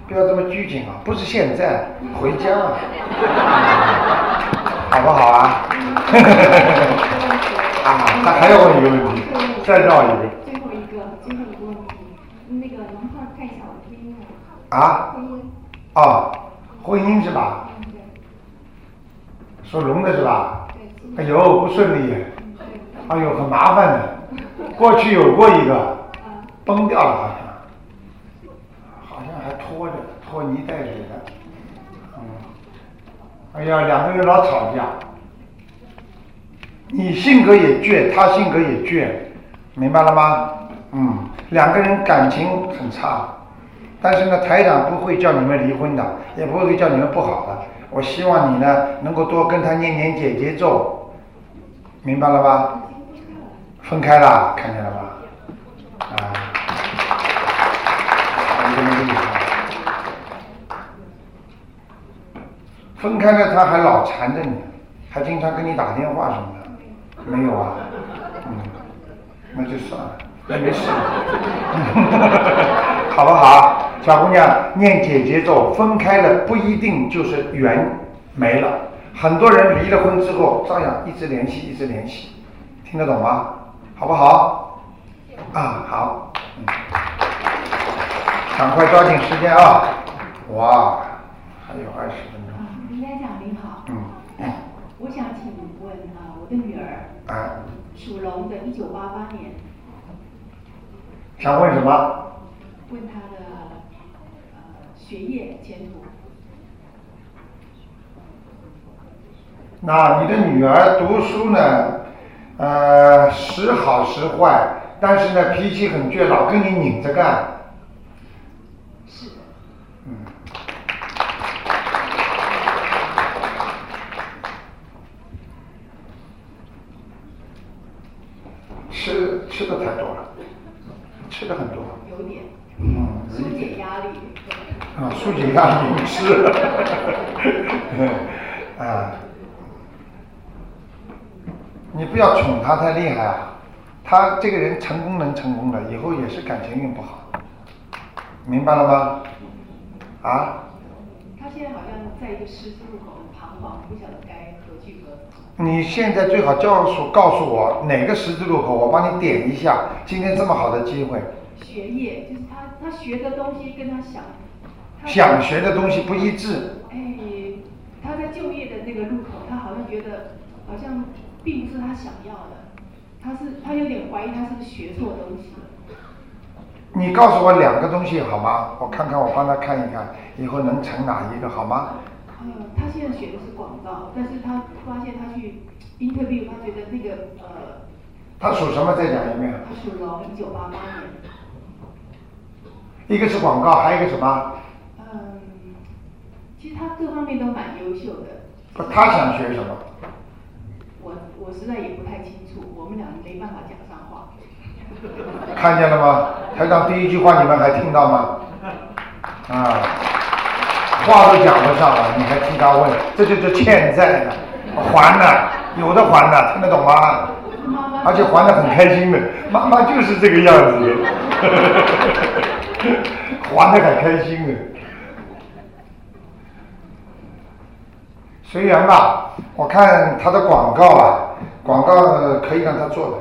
不要这么拘谨啊，不是现在，回家，好不好啊？啊，他还要问一个问题，再绕一个。最后一个，最后一个问题，那个能不能看一下我的婚姻啊？婚姻。啊，婚姻是吧？属龙的是吧？哎呦，不顺利！哎呦，很麻烦的。过去有过一个，崩掉了好像，好像还拖着拖泥带水的。嗯。哎呀，两个人老吵架。你性格也倔，他性格也倔，明白了吗？嗯，两个人感情很差，但是呢，台长不会叫你们离婚的，也不会叫你们不好的。我希望你呢，能够多跟他念念姐姐咒，明白了吧？分开了，看见了吧？啊，分开了，他还老缠着你，还经常跟你打电话什么的，没有啊？嗯，那就算了，那没事，好不好？小姑娘念姐姐咒，分开了不一定就是缘没了，很多人离了婚之后照样一直联系，一直联系，听得懂吗？好不好？啊，好，嗯，赶快抓紧时间啊！哇，还有二十分钟。林台长您好。嗯。我想请问啊，我的女儿。啊。属龙的，一九八八年。想问什么？问她的。学业前途。那你的女儿读书呢？呃，时好时坏，但是呢，脾气很倔，老跟你拧着干。是的。嗯。吃吃的太多了，吃的很多。有点。嗯，疏解压力。啊，疏解压力吃，啊，你不要宠他太厉害啊！他这个人成功能成功的，以后也是感情运不好，明白了吗？啊？他现在好像在一个十字路口彷徨，不晓得该何去何从。你现在最好告诉告诉我哪个十字路口，我帮你点一下。今天这么好的机会。学业就是他，他学的东西跟他想。想学的东西不一致。哎，他在就业的那个路口，他好像觉得好像并不是他想要的，他是他有点怀疑他是不是学错东西了。你告诉我两个东西好吗？我看看，我帮他看一看，以后能成哪一个好吗？嗯，他现在学的是广告，但是他发现他去 interview，他觉得那个呃。他属什么？再讲一遍。他属龙，一九八八年。一个是广告，还有一个什么？嗯，其实他各方面都蛮优秀的。不，他想学什么？我我实在也不太清楚，我们俩没办法讲上话。看见了吗？台长第一句话你们还听到吗？啊，话都讲不上了，你还替他问，这就是欠债了，还了，有的还了，听得懂吗？而且还的很开心的，妈妈就是这个样子，还的很开心的。随缘吧，我看他的广告啊，广告可以让他做的，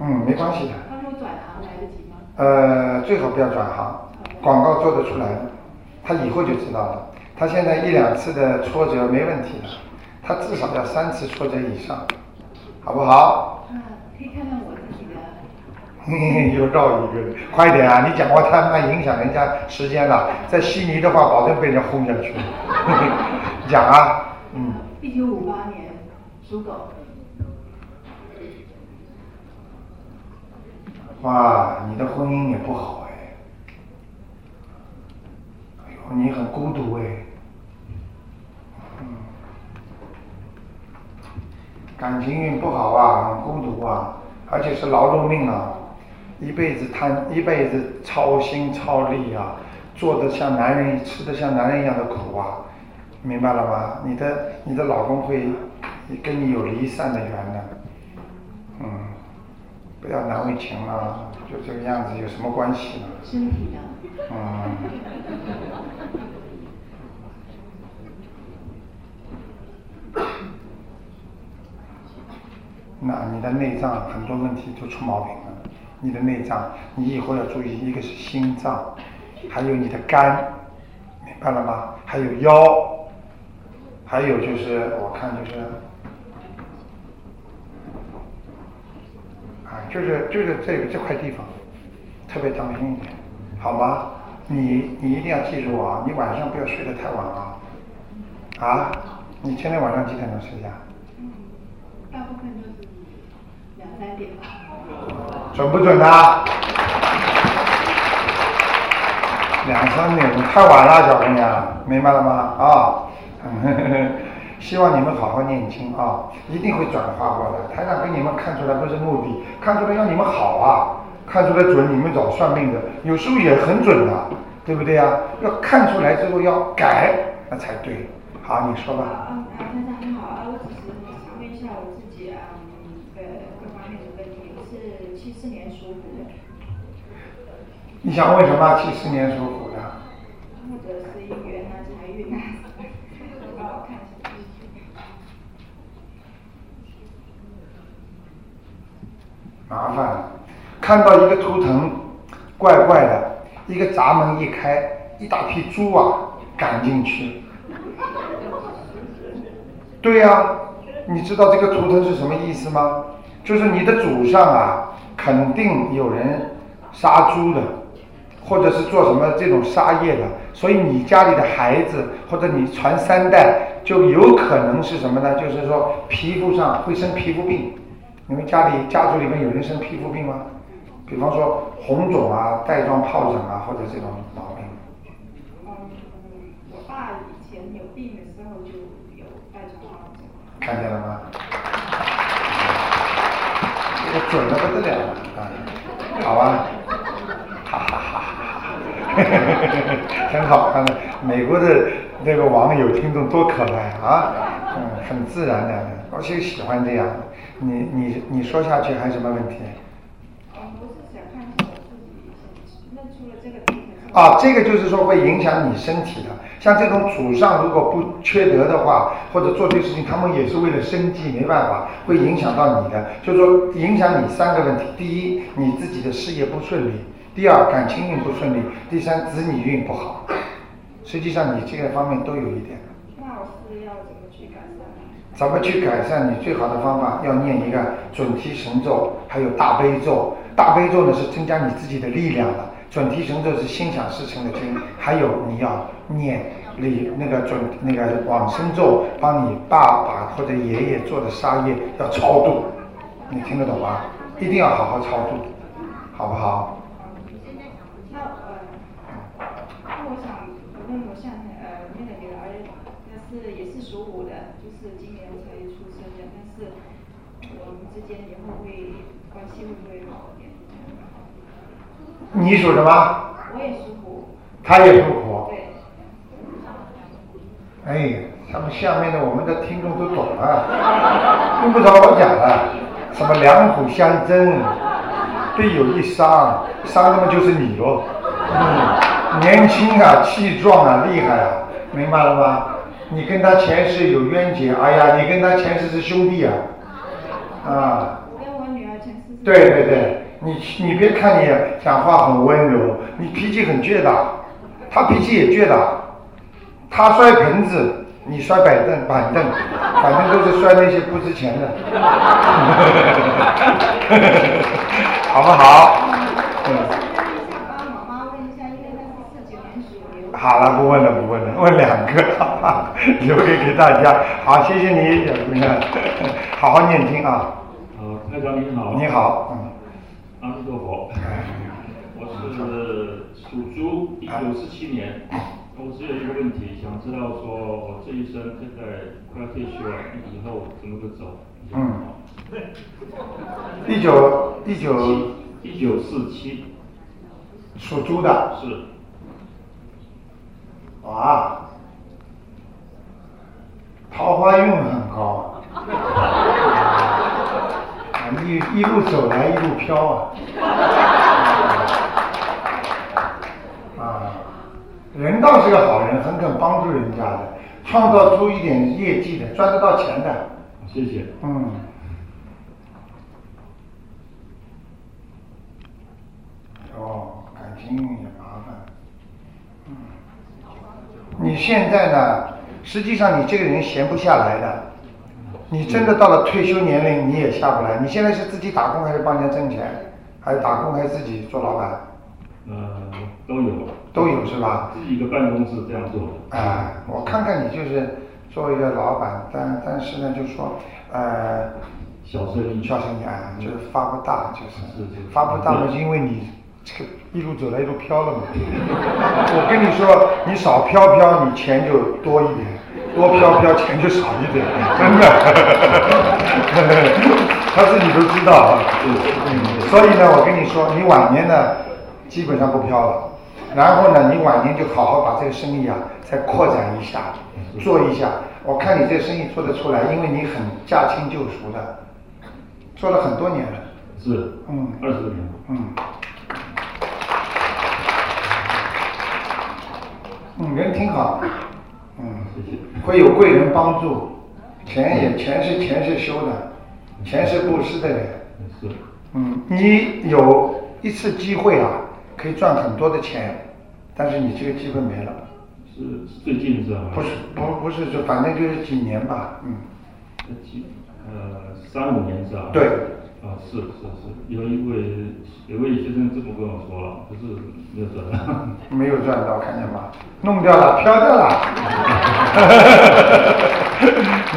嗯，没关系的。他说转行来得及吗？呃，最好不要转行，广告做得出来的，他以后就知道了。他现在一两次的挫折没问题的，他至少要三次挫折以上，好不好？嗯，可以看看我自己的。又绕一个，快点啊！你讲话太慢，影响人家时间了。在悉尼的话，保证被人家轰下去。讲啊，嗯。一九五八年，属狗。哇，你的婚姻也不好哎。哎呦，你很孤独哎。嗯。感情运不好啊，很孤独啊，而且是劳碌命啊。一辈子贪，一辈子操心操力啊，做的像男人，吃的像男人一样的苦啊，明白了吗？你的你的老公会跟你有离散的缘的，嗯，不要难为情了，就这个样子有什么关系呢？身体的。嗯。那你的内脏很多问题都出毛病了。你的内脏，你以后要注意，一个是心脏，还有你的肝，明白了吗？还有腰，还有就是我看就是，啊，就是就是这个这块地方，特别当心一点，好吗？你你一定要记住啊，你晚上不要睡得太晚啊，啊？你今天晚上几点钟睡觉？嗯，大部分都是两三点吧。准不准呢？两三点太晚了，小姑娘，明白了吗？啊，希望你们好好念经啊，一定会转化过来。台长给你们看出来不是目的，看出来要你们好啊，看出来准，你们找算命的有时候也很准的，对不对呀？要看出来之后要改，那才对。好，你说吧。啊，台长你好，我只是想问一下我自己啊，呃，各方面的问题。七四年属虎的。你想问什么？七十年属虎的。或者是姻缘啊，财运啊，麻烦，看到一个图腾，怪怪的，一个闸门一开，一大批猪啊赶进去。对呀，你知道这个图腾是什么意思吗？就是你的祖上啊。肯定有人杀猪的，或者是做什么这种杀业的，所以你家里的孩子或者你传三代，就有可能是什么呢？就是说皮肤上会生皮肤病。你们家里家族里面有人生皮肤病吗？比方说红肿啊、带状疱疹啊，或者这种毛病。嗯，我爸以前有病的时候就有带状疱疹。看见了吗？这个准的不得了啊！好啊，哈哈哈哈哈，很好看的。美国的那个网友听众多可爱啊，嗯，很自然的，我就喜欢这样。你你你说下去还有什么问题？啊，这个就是说会影响你身体的。像这种祖上如果不缺德的话，或者做对事情，他们也是为了生计，没办法，会影响到你的。就是说影响你三个问题：第一，你自己的事业不顺利；第二，感情运不顺利；第三，子女运不好。实际上你这个方面都有一点。那我是要怎么去改善？怎么去改善？你最好的方法要念一个准提神咒，还有大悲咒。大悲咒呢是增加你自己的力量的。准提神咒是心想事成的经，还有你要念你那个准那个往生咒，帮你爸爸或者爷爷做的杀业要超度，你听得懂吗？一定要好好超度，好不好？那呃，是也是属虎的，就是今年才出生的，但是我们之间以后会关系会不会好一点？你属什么？我也属虎。他也属虎。对。哎，他们下面的我们的听众都懂了，用不着我讲了。什么两虎相争，必有一伤，伤的嘛就是你喽。嗯，年轻啊，气壮啊，厉害啊，明白了吗？你跟他前世有冤结，哎呀，你跟他前世是兄弟啊。啊。我跟我女儿前世。对对对，你你别看你讲话很温柔，你脾气很倔的，他脾气也倔的。他摔盆子，你摔板凳，板凳，反正都是摔那些不值钱的，好不好？好了，不问了，不问了，问两个，留给给大家。好，谢谢你，小姑娘，好好念经啊。好，台长你好。你好，嗯。阿弥陀佛。我是属猪，一九四七年。我只有一个问题，想知道说，我这一生现在快要退休了，以后怎么个走？嗯。一九一九一九四七。属猪的。是。啊。桃花运很高。啊，一一路走来一路飘 啊。人倒是个好人，很肯帮助人家的，创造出一点业绩的，赚得到钱的。谢谢。嗯。哦，感情也麻烦。嗯。你现在呢？实际上你这个人闲不下来的。你真的到了退休年龄，你也下不来。你现在是自己打工还是帮人家挣钱？还是打工还是自己做老板？嗯，都有。都有是吧？自己一个办公室这样做。哎，我看看你就是作为一个老板，但但是呢，就说呃，小生意，小生意啊，就是发不大，就是发不大嘛，因为你这个一路走来一路飘了嘛。我跟你说，你少飘飘，你钱就多一点；多飘飘，钱就少一点，真的。他自己都知道啊。所以呢，我跟你说，你晚年呢，基本上不飘了。然后呢，你晚年就好好把这个生意啊再扩展一下，做一下。我看你这生意做得出来，因为你很驾轻就熟的，做了很多年了。是。嗯。二十年。嗯。嗯，人挺好。会有贵人帮助，钱也钱是钱是修的，钱是布施的人。是。嗯，你有一次机会啊。可以赚很多的钱，但是你这个机会没了。是最近是吧？不是，不不是，就反正就是几年吧，嗯。几呃三五年是吧？对。啊，是是是，有一位有位学生这么跟我说了，不是没有赚到。没有赚到，看见吗？弄掉了，飘掉了。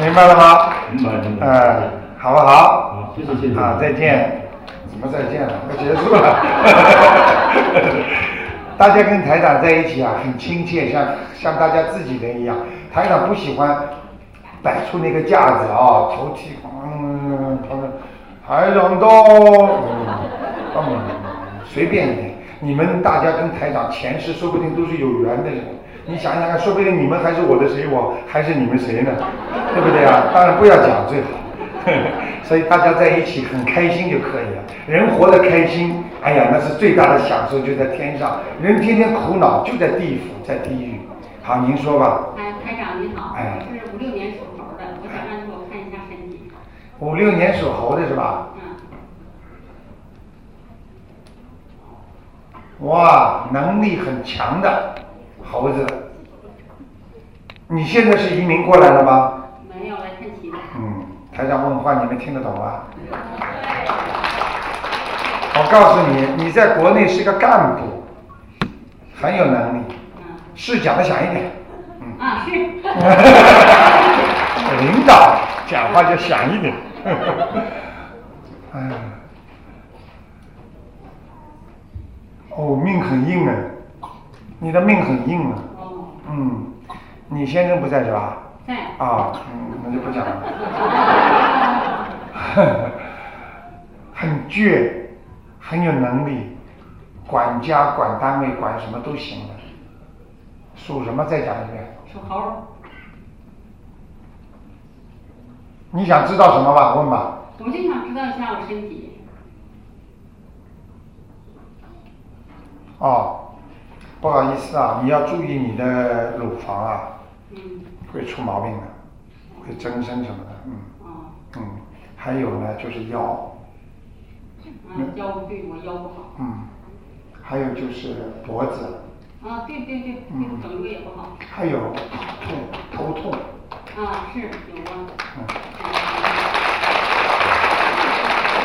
明白了吗？明白明白。哎，好不好？好，谢谢谢谢。啊，再见。怎么再见了？要结束了。大家跟台长在一起啊，很亲切，像像大家自己人一样。台长不喜欢摆出那个架子啊，头剃嗯，台长到，嗯，随便一点。你们大家跟台长前世说不定都是有缘的人。你想想看，说不定你们还是我的谁，我还是你们谁呢？对不对啊？当然不要讲最好。所以大家在一起很开心就可以了。人活得开心，哎呀，那是最大的享受，就在天上。人天天苦恼，就在地府，在地狱。好，您说吧。哎，台长您好，我是五六年属猴的，我想让你给我看一下身体。五六年属猴的是吧？嗯。哇，能力很强的猴子。你现在是移民过来了吗？没有，来看。嗯。台长问话，你们听得懂吗？我告诉你，你在国内是个干部，很有能力，是讲的响一点。嗯。啊，是。领导讲话就响一点。哎呀。哦，命很硬啊，你的命很硬啊。哦。嗯，你先生不在是吧？在。啊，嗯，那就不讲了。很倔，很有能力，管家、管单位、管什么都行的。属什么？再讲一遍。属猴。你想知道什么吧？问吧。我就想知道一下我身体。哦，不好意思啊，你要注意你的乳房啊，会出毛病的，会增生什么的，嗯，嗯，还有呢就是腰，嗯，腰对我腰不好，嗯，还有就是脖子，啊，对对对，嗯，整个也不好，还有痛，头痛，啊，是有啊，嗯，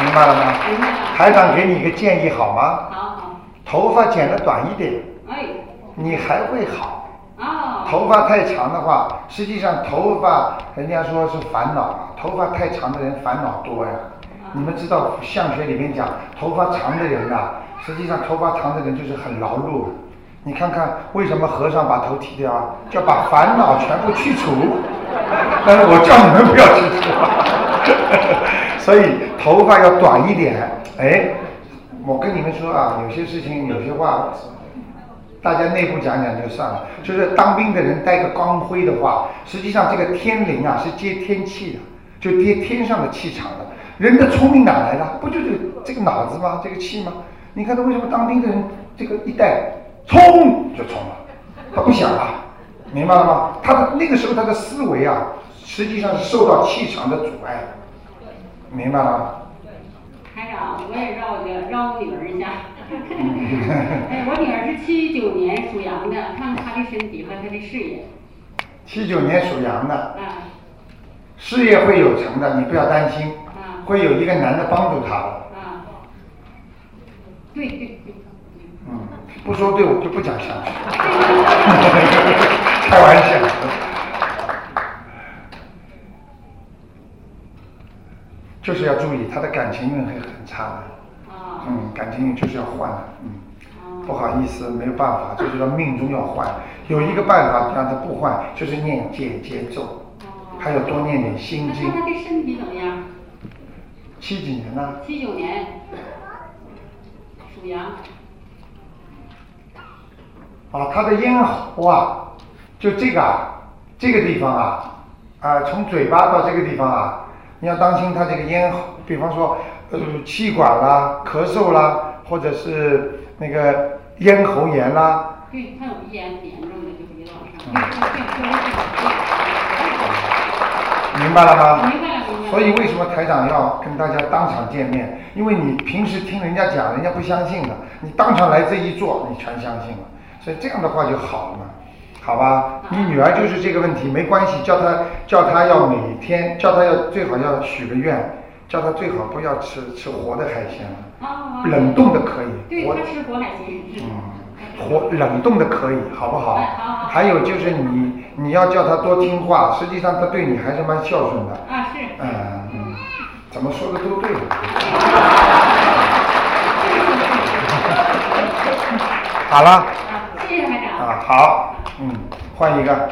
明白了吗？明白了。台长给你一个建议好吗？好。头发剪得短一点，你还会好。头发太长的话，实际上头发人家说是烦恼，头发太长的人烦恼多呀。你们知道相学里面讲，头发长的人呐，实际上头发长的人就是很劳碌。你看看为什么和尚把头剃掉啊？叫把烦恼全部去除。但是我叫你们不要去除。所以头发要短一点，哎。我跟你们说啊，有些事情，有些话，大家内部讲讲就算了。就是当兵的人带个光辉的话，实际上这个天灵啊是接天气的，就接天上的气场的。人的聪明哪来的？不就是这个脑子吗？这个气吗？你看他为什么当兵的人这个一戴冲就冲了，他不想了，明白了吗？他的那个时候他的思维啊，实际上是受到气场的阻碍，明白了吗？台长，我也绕个绕我女儿一下。哎，我女儿是七九年属羊的，看看她的身体和她的事业。七九年属羊的。嗯。事业会有成的，你不要担心。嗯。会有一个男的帮助她的。嗯。对对对。嗯，不说对，我就不讲下去。开玩笑。就是要注意，他的感情运会很差的。嗯，感情运就是要换的。嗯。不好意思，没有办法，就是说命中要换。有一个办法让他不换，就是念姐姐咒。还有多念点心经。那他的身体怎么样？七几年呢？七九年，属羊。啊，他的咽喉啊，就这个啊，这个地方啊，啊，从嘴巴到这个地方啊。你要当心他这个咽喉，比方说，呃，气管啦、咳嗽啦，或者是那个咽喉炎啦。对，他有鼻炎严重的，就是鼻往上。明白了吗？明白了，明白了。所以为什么台长要跟大家当场见面？因为你平时听人家讲，人家不相信的，你当场来这一做，你全相信了。所以这样的话就好了嘛。好吧，你女儿就是这个问题，没关系，叫她叫她要每天叫她要最好要许个愿，叫她最好不要吃吃活的海鲜了，冷冻的可以。对，她吃活海鲜。嗯，活冷冻的可以，好不好？还有就是你你要叫她多听话，实际上她对你还是蛮孝顺的。啊，是。嗯嗯，怎么说的都对。好了。啊，好。嗯，换一个。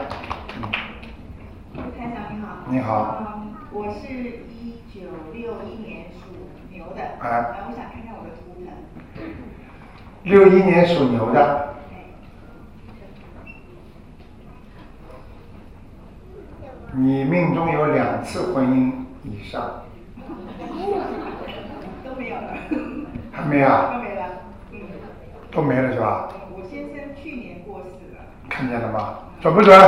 嗯。台长你好。你好。嗯，我是一九六一年属牛的。啊。我想看看我的图腾。六一年属牛的。你命中有两次婚姻以上。都没有了。还没啊？都没了。嗯。都没了是吧？先生去年过世了。看见了吗？准不准？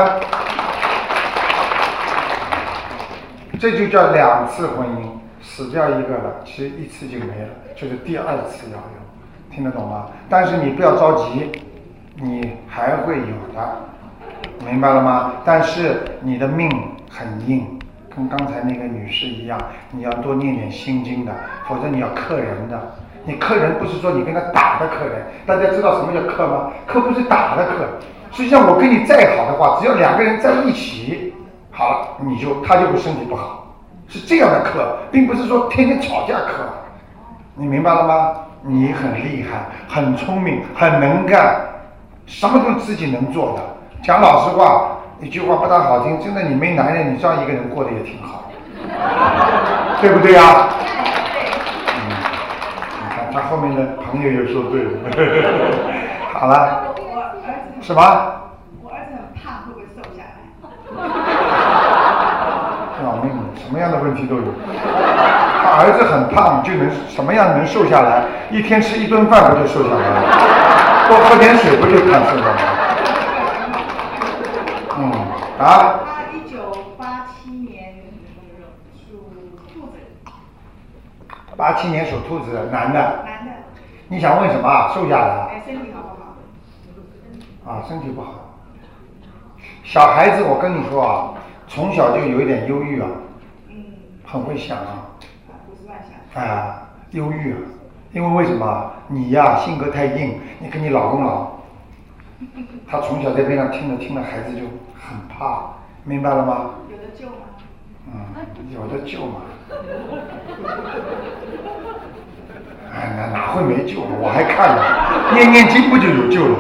这就叫两次婚姻，死掉一个了，其实一次就没了，就是第二次要有，听得懂吗？但是你不要着急，你还会有的，明白了吗？但是你的命很硬，跟刚才那个女士一样，你要多念点心经的，否则你要克人的。你克人不是说你跟他打的客人，大家知道什么叫克吗？克不是打的克。实际上我跟你再好的话，只要两个人在一起，好了，你就他就会身体不好，是这样的克，并不是说天天吵架克，你明白了吗？你很厉害，很聪明，很能干，什么都自己能做的。讲老实话，一句话不大好听，真的你没男人，你这样一个人过得也挺好，对不对呀？嗯，你看他后面的朋友又说对了，好了，什么？我儿子很胖，会不会瘦下来？老妹妹，什么样的问题都有。他儿子很胖，就能什么样能瘦下来？一天吃一顿饭不就瘦下来了？多喝点水不就胖瘦了吗？嗯，啊。他一九八七年属兔子。八七年属兔子，男的。男的。你想问什么？瘦下来。哎，身体好不好？啊，身体不好。小孩子，我跟你说啊，从小就有一点忧郁啊。嗯。很会想啊。胡思乱想。啊，忧郁啊，因为为什么？你呀，性格太硬，你跟你老公老。他从小在边上听着听着，孩子就很怕，明白了吗？有的救吗？嗯，有的救嘛？哎，哪哪会没救？我还看了，念念经不就有救了？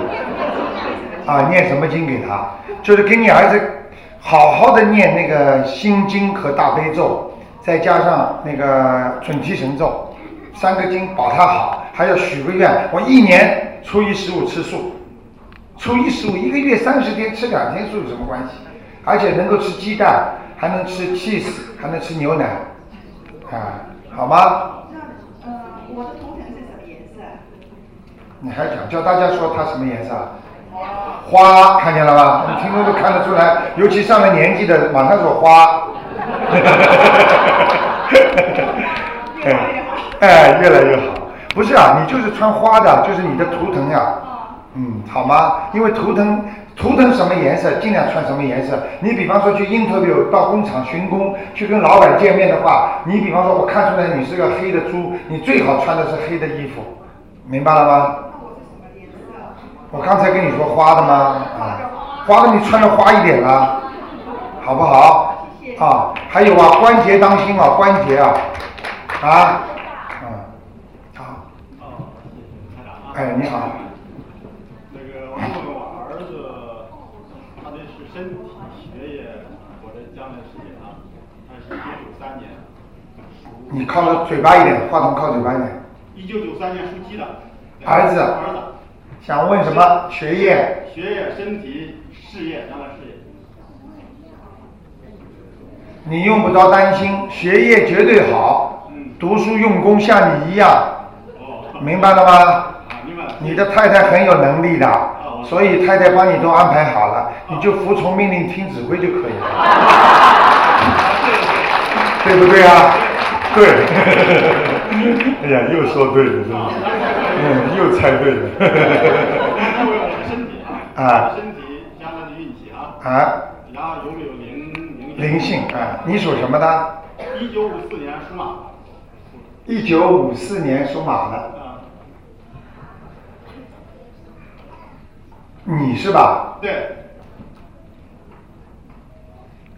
啊，念什么经给他？就是给你儿子好好的念那个心经和大悲咒，再加上那个准提神咒，三个经保他好，还要许个愿，我一年初一十五吃素。初一十五，一个月三十天吃两天素有什么关系？而且能够吃鸡蛋，还能吃 cheese，还能吃牛奶，啊，好吗？那呃，我的图腾是什么颜色？你还讲叫大家说它什么颜色？花，看见了吧？你听众都看得出来，尤其上了年纪的，马上说花。哎，越来越好。不是啊，你就是穿花的，就是你的图腾呀。嗯，好吗？因为图腾图腾什么颜色，尽量穿什么颜色。你比方说去 interview 到工厂巡工，去跟老板见面的话，你比方说我看出来你是个黑的猪，你最好穿的是黑的衣服，明白了吗？我刚才跟你说花的吗？啊，花的你穿的花一点啊，好不好？啊，还有啊，关节当心啊，关节啊，啊，嗯，好。哎，你好。你靠着嘴巴一点，话筒靠嘴巴一点。一九九三年属鸡的。儿子。儿子。想问什么？学业。学业、身体、事业，将来事业。你用不着担心，学业绝对好。嗯。读书用功，像你一样。哦。明白了吗？啊，明白了。你的太太很有能力的，所以太太帮你都安排好了，你就服从命令，听指挥就可以了。对不对啊？对，哎呀，又说对了，真的，嗯，又猜对了。身体啊，身体加上你运气啊。啊。然后有没有灵灵灵性啊？你属什么的？一九五四年属马的。一九五四年属马的。啊。你是吧？对。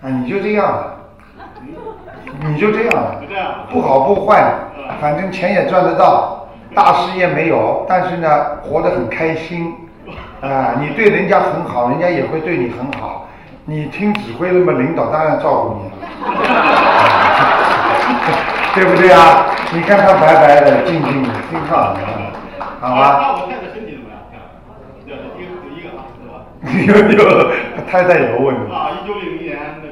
啊，你就这样。你就这样，不好不坏，反正钱也赚得到，大事业没有，但是呢，活得很开心，啊，你对人家很好，人家也会对你很好，你听指挥，那么领导当然照顾你了，对不对啊？你看他白白的，静静的，挺好的，好吧？我太太身体怎么样？有有一个啊，是吧？有有，太太有问题。啊，一九零一年那个。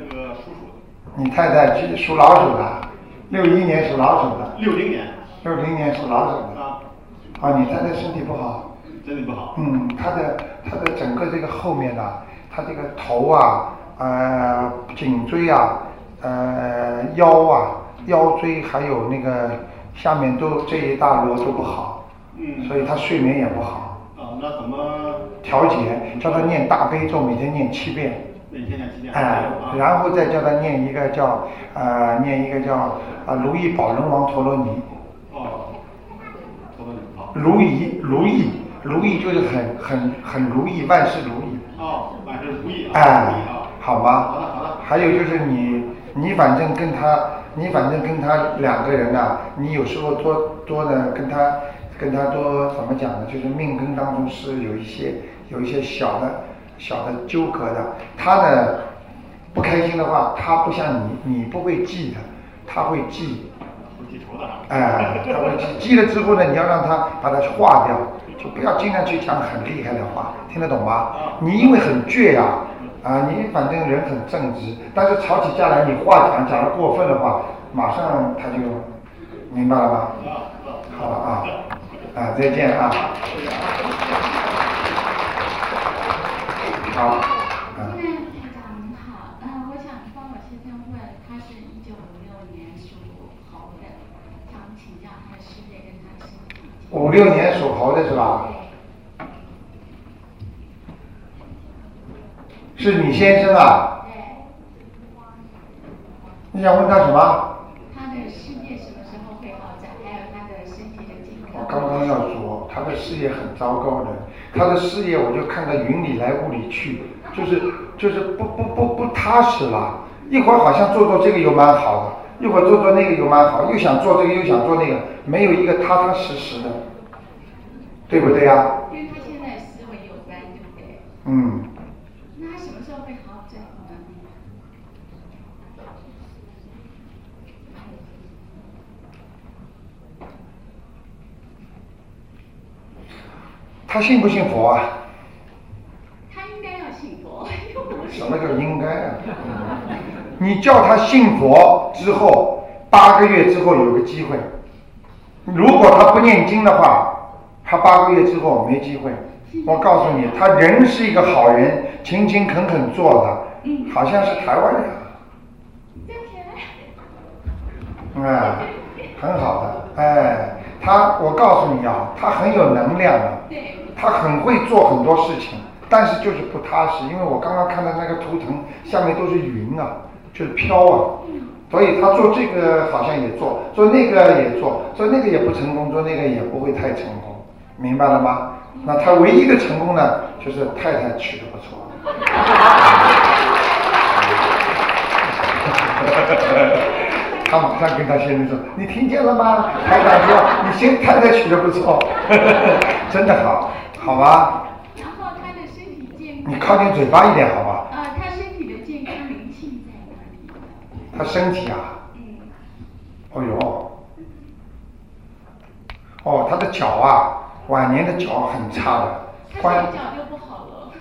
你太太属老鼠的，六一年属老鼠的。六零年。六零年属老鼠的。啊。啊，你太太身体不好。身体不好。嗯，她的她的整个这个后面呐，她这个头啊，呃，颈椎啊，呃，腰啊，腰椎还有那个下面都这一大摞都不好。嗯。所以她睡眠也不好。啊，那怎么？调节，叫她念大悲咒，每天念七遍。哎，然后再叫他念一个叫呃，念一个叫啊，如意宝轮王陀罗尼。哦，如意，如意，如意就是很很很如意，万事如意。哦，万事如意啊。哎，好吗？好的好的。还有就是你你反正跟他你反正跟他两个人呐，你有时候多多的跟他跟他多怎么讲呢？就是命根当中是有一些有一些小的。小的纠葛的。他呢不开心的话，他不像你，你不会记的，他会记。哎，他会记，记了之后呢，你要让他把它化掉，就不要经常去讲很厉害的话，听得懂吗？你因为很倔呀，啊，你反正人很正直，但是吵起架来，你话讲讲的过分的话，马上他就明白了吧？好了啊，啊，再见啊。好嗯我想帮我先生问他是一九。五六年属猴的想请教他的世界跟他是吧？是你先生啊？你想问他什么？他的事业什么时候会好转？还有他的身体的健康。我刚刚要说，他的事业很糟糕的，他的事业我就看他云里来雾里去，就是就是不不不不踏实了。一会儿好像做做这个又蛮好的。一会儿做做那个又蛮好，又想做这个又想做那个，没有一个踏踏实实的，对不对呀？因为他现在思维有关，对不对？嗯。那他什么时候会好转呢？他信不信佛啊？他应该要信佛。什么叫应该啊？你叫他信佛之后，八个月之后有个机会。如果他不念经的话，他八个月之后没机会。我告诉你，他人是一个好人，勤勤恳恳做的，好像是台湾人。哎，很好的，哎，他，我告诉你啊，他很有能量的，他很会做很多事情，但是就是不踏实，因为我刚刚看到那个图腾下面都是云啊。就是飘啊，所以他做这个好像也做，做那个也做，做那个也不成功，做那个也不会太成功，明白了吗？那他唯一的成功呢，就是太太娶的不错。他马上跟他先生说：“你听见了吗？太太说你先太太娶的不错，真的好，好吧？”然后他的身体健康。你靠近嘴巴一点，好吧？他身体的健康灵性在哪里？他身体啊，嗯哦哟，哦，他的脚啊，晚年的脚很差的，关脚就不好了。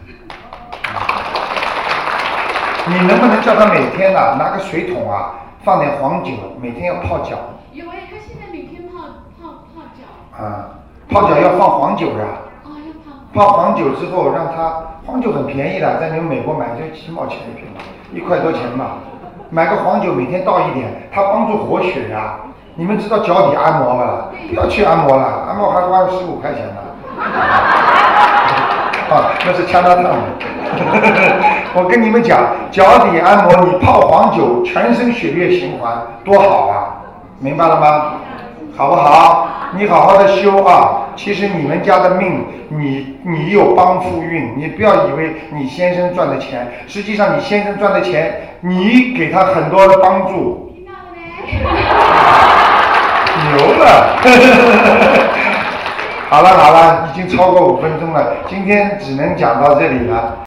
你能不能叫他每天啊拿个水桶啊，放点黄酒，每天要泡脚？有哎，他现在每天泡泡泡脚。啊，泡脚要放黄酒呀。哦，要泡。黄酒之后，让他黄酒很便宜的，在你们美国买就几毛钱一瓶，一块多钱吧。买个黄酒，每天倒一点，它帮助活血呀。你们知道脚底按摩吧？不要去按摩了，按摩还花十五块钱呢。啊，那是枪刀烫的。我跟你们讲，脚底按摩，你泡黄酒，全身血液循环，多好啊！明白了吗？好不好？你好好的修啊！其实你们家的命，你你有帮夫运，你不要以为你先生赚的钱，实际上你先生赚的钱，你给他很多的帮助。听到没牛了！好了好了，已经超过五分钟了，今天只能讲到这里了。